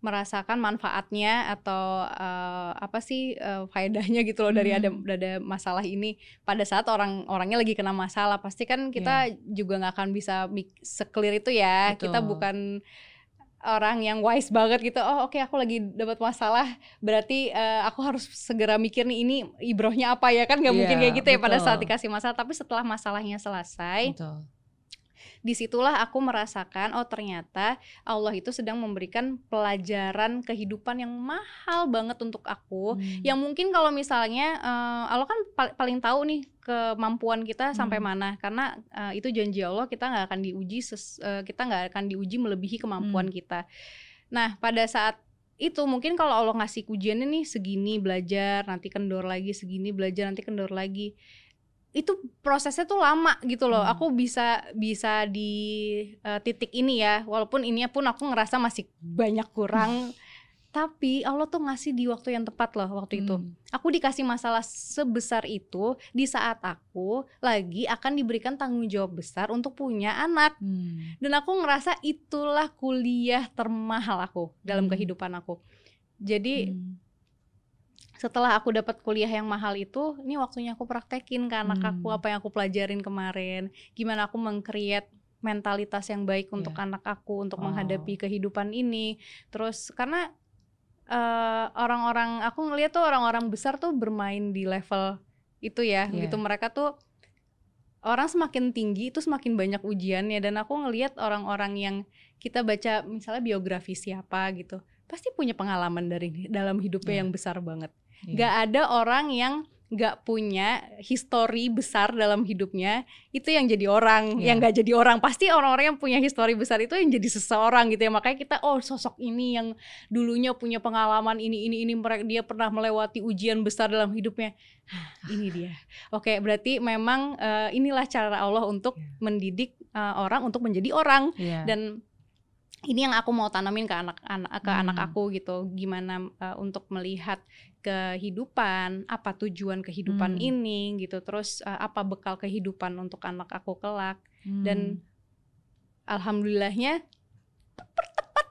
merasakan manfaatnya atau uh, apa sih uh, faedahnya gitu loh dari ada
Hmm.
ada masalah ini pada saat orang orangnya lagi kena masalah pasti kan kita juga nggak akan bisa mik- seclear itu ya kita
Betul.
bukan orang yang wise banget gitu oh oke aku lagi dapat masalah berarti eh, aku harus segera mikir nih ini ibrohnya apa ya kan nggak
Iya,
mungkin kayak gitu ya pada
betul.
saat dikasih masalah tapi setelah masalahnya selesai
Betul.
Di situlah aku merasakan oh ternyata Allah itu sedang memberikan pelajaran kehidupan yang mahal banget untuk aku.
Hmm.
yang mungkin kalau misalnya eh, Allah kan pal- paling tahu nih kemampuan kita sampai
Hmm.
mana. Karena uh, itu janji Allah kita nggak akan diuji ses- uh, kita nggak akan diuji melebihi kemampuan kita. Nah pada saat itu mungkin kalau Allah ngasih ujiannya nih segini belajar nanti kendor lagi segini belajar nanti kendor lagi itu prosesnya tuh lama gitu loh
Hmm.
aku bisa bisa di uh, titik ini ya walaupun ininya pun aku ngerasa masih banyak kurang tapi Allah tuh ngasih di waktu yang tepat loh waktu itu
Hmm.
aku dikasih masalah sebesar itu di saat aku lagi akan diberikan tanggung jawab besar untuk punya anak
Hmm.
dan aku ngerasa itulah kuliah termahal aku dalam
Hmm.
kehidupan aku jadi
Hmm.
Setelah aku dapat kuliah yang mahal itu ini waktunya aku praktekin ke anak aku
Hmm.
apa yang aku pelajarin kemarin gimana aku mengcreate mentalitas yang baik untuk
Iya.
anak aku untuk
Oh.
menghadapi kehidupan ini terus karena eh, orang-orang aku ngeliat tuh orang-orang besar tuh bermain di level itu ya
Iya.
gitu mereka tuh orang semakin tinggi itu semakin banyak ujiannya dan aku ngelihat orang-orang yang kita baca misalnya biografi siapa gitu pasti punya pengalaman dari dalam hidupnya
Iya.
yang besar banget
Iya.
nggak ada orang yang nggak punya histori besar dalam hidupnya itu yang jadi orang
Iya.
yang nggak jadi orang pasti orang-orang yang punya histori besar itu yang jadi seseorang gitu ya makanya kita oh sosok ini yang dulunya punya pengalaman ini ini ini mereka dia pernah melewati ujian besar dalam hidupnya Hah, ini dia oke berarti memang eh, inilah cara Allah untuk
Iya.
mendidik eh, orang untuk menjadi orang
Iya.
dan ini yang aku mau tanamin ke anak-anak ke
Hmm.
anak aku gitu gimana uh, untuk melihat kehidupan apa tujuan kehidupan
Hmm.
ini gitu terus uh, apa bekal kehidupan untuk anak aku kelak
Hmm.
dan alhamdulillahnya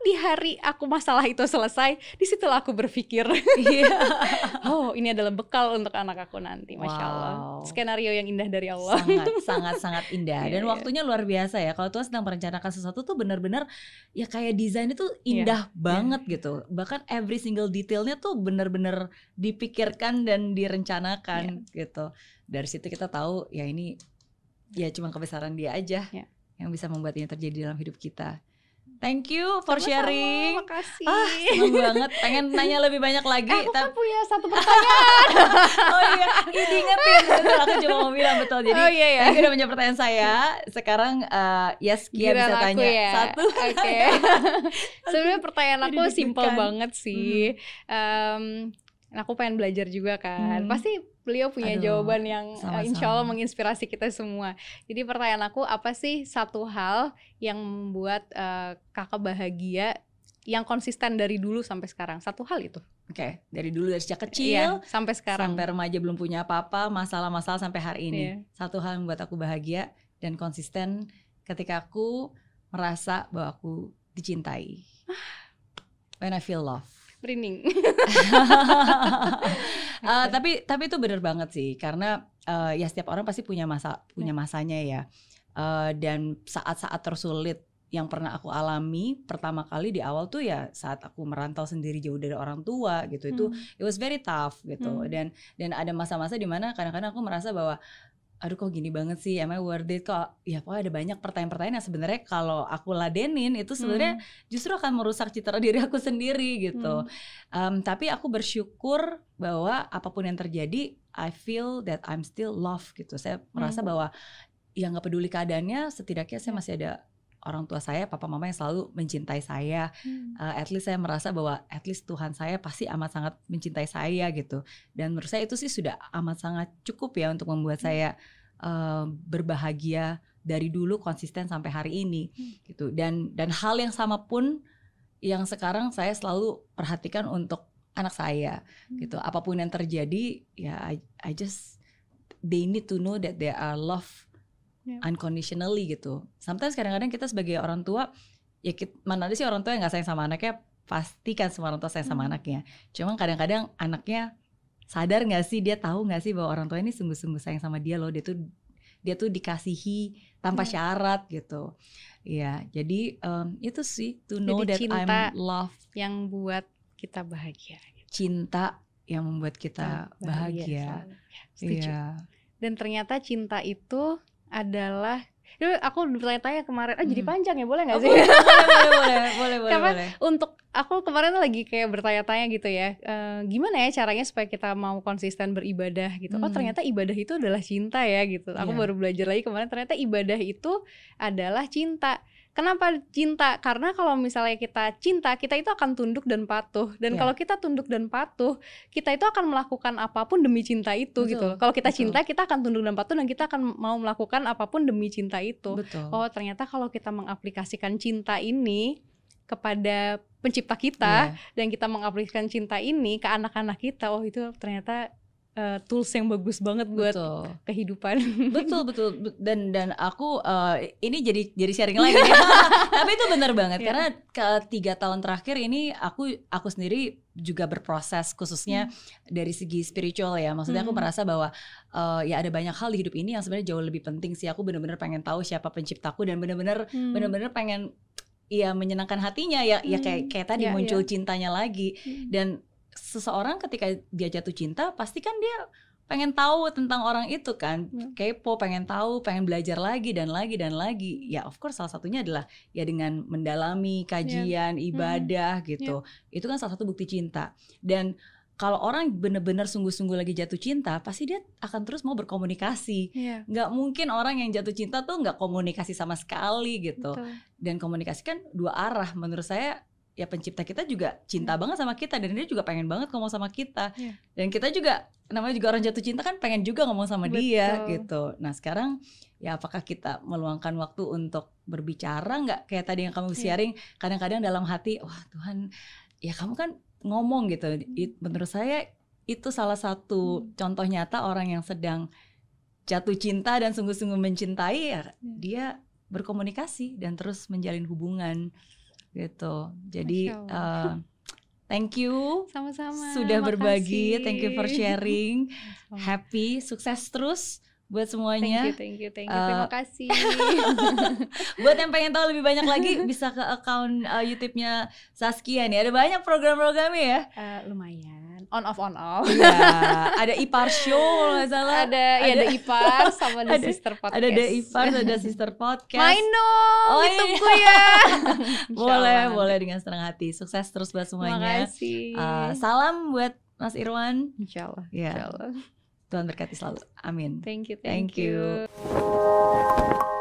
di hari aku masalah itu selesai di situlah aku berpikir
Iya.
oh ini adalah bekal untuk anak aku nanti masya Allah
Wow.
skenario yang indah dari Allah
sangat sangat sangat indah
Iya,
dan
iya.
waktunya luar biasa ya kalau Tuhan sedang merencanakan sesuatu tuh benar-benar ya kayak desain itu indah banget gitu bahkan every single detailnya tuh benar-benar dipikirkan dan direncanakan
Iya.
gitu dari situ kita tahu ya ini ya cuma kebesaran dia aja
Iya.
yang bisa membuat ini terjadi dalam hidup kita thank you for
Sama-sama,
sharing
makasih
ah seneng banget pengen nanya lebih banyak lagi
Eh, aku
tapi
kan punya satu pertanyaan
oh iya ini diingetin betul aku cuma mau bilang betul jadi
oh iya ya
Thank you udah menjawab pertanyaan saya. Sekarang eh, yes Kia bisa
aku
tanya
ya.
satu.
Oke. Sebenarnya pertanyaan aku simple
deg-degan.
banget sih. Em, aku pengen belajar juga kan.
Hmm.
Pasti beliau punya
Aduh,
jawaban yang eh,
sama-sama.
insya Allah menginspirasi kita semua. Jadi pertanyaan aku apa sih satu hal yang membuat eh, kakak bahagia yang konsisten dari dulu sampai sekarang? Satu hal itu.
Oke, dari dulu dari sejak
Iya,
kecil
sampai sekarang.
sampai remaja belum punya apa-apa, masalah-masalah sampai hari ini.
Iya.
Satu hal yang membuat aku bahagia dan konsisten ketika aku merasa bahwa aku dicintai. When I feel love.
Merinding.
Eh, tapi tapi itu bener banget sih karena eh, ya setiap orang pasti punya masa punya masanya ya Eh, dan saat-saat tersulit yang pernah aku alami pertama kali di awal tuh ya saat aku merantau sendiri jauh dari orang tua gitu itu
Hmm.
it was very tough gitu
Hmm.
dan dan ada masa-masa di mana kadang-kadang aku merasa bahwa aduh kok gini banget sih I worth it kok ya kok ada banyak pertanyaan-pertanyaan yang sebenarnya kalau aku ladenin itu sebenarnya justru akan merusak citra diri aku sendiri gitu
Hmm.
Um, tapi aku bersyukur bahwa apa pun yang terjadi, I feel that I'm still love gitu. Saya merasa
Hmm.
bahwa ya nggak peduli keadaannya, setidaknya saya
Ya.
masih ada orang tua saya, papa mama yang selalu mencintai saya.
Hmm.
Uh, at least saya merasa bahwa at least Tuhan saya pasti amat sangat mencintai saya gitu. Dan menurut saya itu sih sudah amat sangat cukup ya untuk membuat
Hmm.
saya uh, berbahagia dari dulu konsisten sampai hari ini
Hmm.
gitu. Dan dan hal yang sama pun yang sekarang saya selalu perhatikan untuk anak saya
Hmm.
gitu. Apa pun yang terjadi ya I, I just they need to know that they are love
Ya.
unconditionally gitu. Sometimes kadang-kadang kita sebagai orang tua ya kit- mana ada sih orang tua yang nggak sayang sama anaknya pasti kan semua orang tua sayang sama
Hmm.
anaknya. Cuma kadang-kadang anaknya sadar nggak sih dia tahu nggak sih bahwa orang tua ini sungguh-sungguh sayang sama dia loh. Dia tuh dia tuh dikasihi tanpa
Ya.
syarat gitu. Iya, jadi em, itu sih to know
Jadi
that I'm love
yang buat kita bahagia.
cinta yang membuat kita bahagia.
selalu. Ya, setuju.
Iya.
Dan ternyata cinta itu adalah Itu aku bertanya-tanya kemarin, ah jadi
Hmm.
panjang ya boleh nggak
Oh,
sih?
boleh, boleh, boleh, boleh, boleh, boleh,
Karena
boleh.
Untuk aku kemarin lagi kayak bertanya-tanya gitu ya, eh, gimana ya caranya supaya kita mau konsisten beribadah gitu. Oh
Hmm.
ternyata ibadah itu adalah cinta ya gitu. Aku
Iya.
baru belajar lagi kemarin ternyata ibadah itu adalah cinta. Kenapa cinta? Karena kalau misalnya kita cinta, kita itu akan tunduk dan patuh. Dan
Iya.
kalau kita tunduk dan patuh, kita itu akan melakukan apa pun demi cinta itu gitu.
Betul,
loh. Kalau kita
betul.
cinta, kita akan tunduk dan patuh dan kita akan mau melakukan apa pun demi cinta itu.
Betul.
Oh, ternyata kalau kita mengaplikasikan cinta ini kepada pencipta kita
Iya.
dan kita mengaplikasikan cinta ini ke anak-anak kita, oh itu ternyata eh, tools yang bagus banget buat
betul.
kehidupan.
betul betul Be- dan dan aku eh, ini jadi jadi sharing lagi ya. tapi itu benar banget
Iya.
karena ke tiga tahun terakhir ini aku aku sendiri juga berproses khususnya dari segi spiritual ya maksudnya aku
Hmm.
merasa bahwa eh, ya ada banyak hal di hidup ini yang sebenarnya jauh lebih penting sih aku benar-benar pengen tahu siapa penciptaku dan benar-benar
Hmm.
benar-benar pengen ya menyenangkan hatinya ya ya kayak
Hmm.
kayak tadi
Ya,
muncul
ya.
cintanya lagi
Hmm.
dan seseorang ketika dia jatuh cinta pasti kan dia pengen tahu tentang orang itu kan.
Hmm.
kepo pengen tahu pengen belajar lagi dan lagi dan lagi. Ya of course salah satunya adalah ya dengan mendalami kajian ibadah gitu. Itu kan salah satu bukti cinta. Dan kalau orang bener-bener sungguh-sungguh lagi jatuh cinta pasti dia akan terus mau berkomunikasi.
Iya,
nggak mungkin orang yang jatuh cinta tuh nggak komunikasi sama sekali gitu.
Betul.
dan komunikasi kan dua arah menurut saya ya pencipta kita juga cinta banget sama kita dan dia juga pengen banget ngomong sama kita
Iya.
dan kita juga namanya juga orang jatuh cinta kan pengen juga ngomong sama dia
Betul.
gitu nah sekarang ya apakah kita meluangkan waktu untuk berbicara nggak kayak tadi yang kamu
Iya.
sharing kadang-kadang dalam hati wah Tuhan ya kamu kan ngomong gitu It- menurut saya itu salah satu
Hmm.
contoh nyata orang yang sedang jatuh cinta dan sungguh-sungguh mencintai ya dia berkomunikasi dan terus menjalin hubungan gitu. Jadi uh, thank you
Sama-sama.
sudah berbagi,
makasih.
thank you for sharing. Happy, sukses terus buat
Thank
semuanya.
you, thank you, thank you.
Uh,
Terima kasih.
buat yang pengen tahu lebih banyak lagi bisa ke account uh, YouTube-nya Saskia nih. Ada banyak program-programnya ya.
Eh, lumayan. On off on off.
Iya, ada Ipar Show nggak salah.
ada, ya ada Ipar sama The
ada-
Sister Podcast.
Ada The Ipar, ada Sister Podcast.
Main dong,
Oh,
ditunggu
iya.
ya.
boleh, boleh dengan senang hati. Sukses terus buat
Terima
semuanya.
kasih.
Uh, salam buat Mas Irwan.
Insya Allah.
Ya.
Insya Allah.
Tuhan berkati selalu. Amin.
Thank you,
Thank
thank,
you.
you.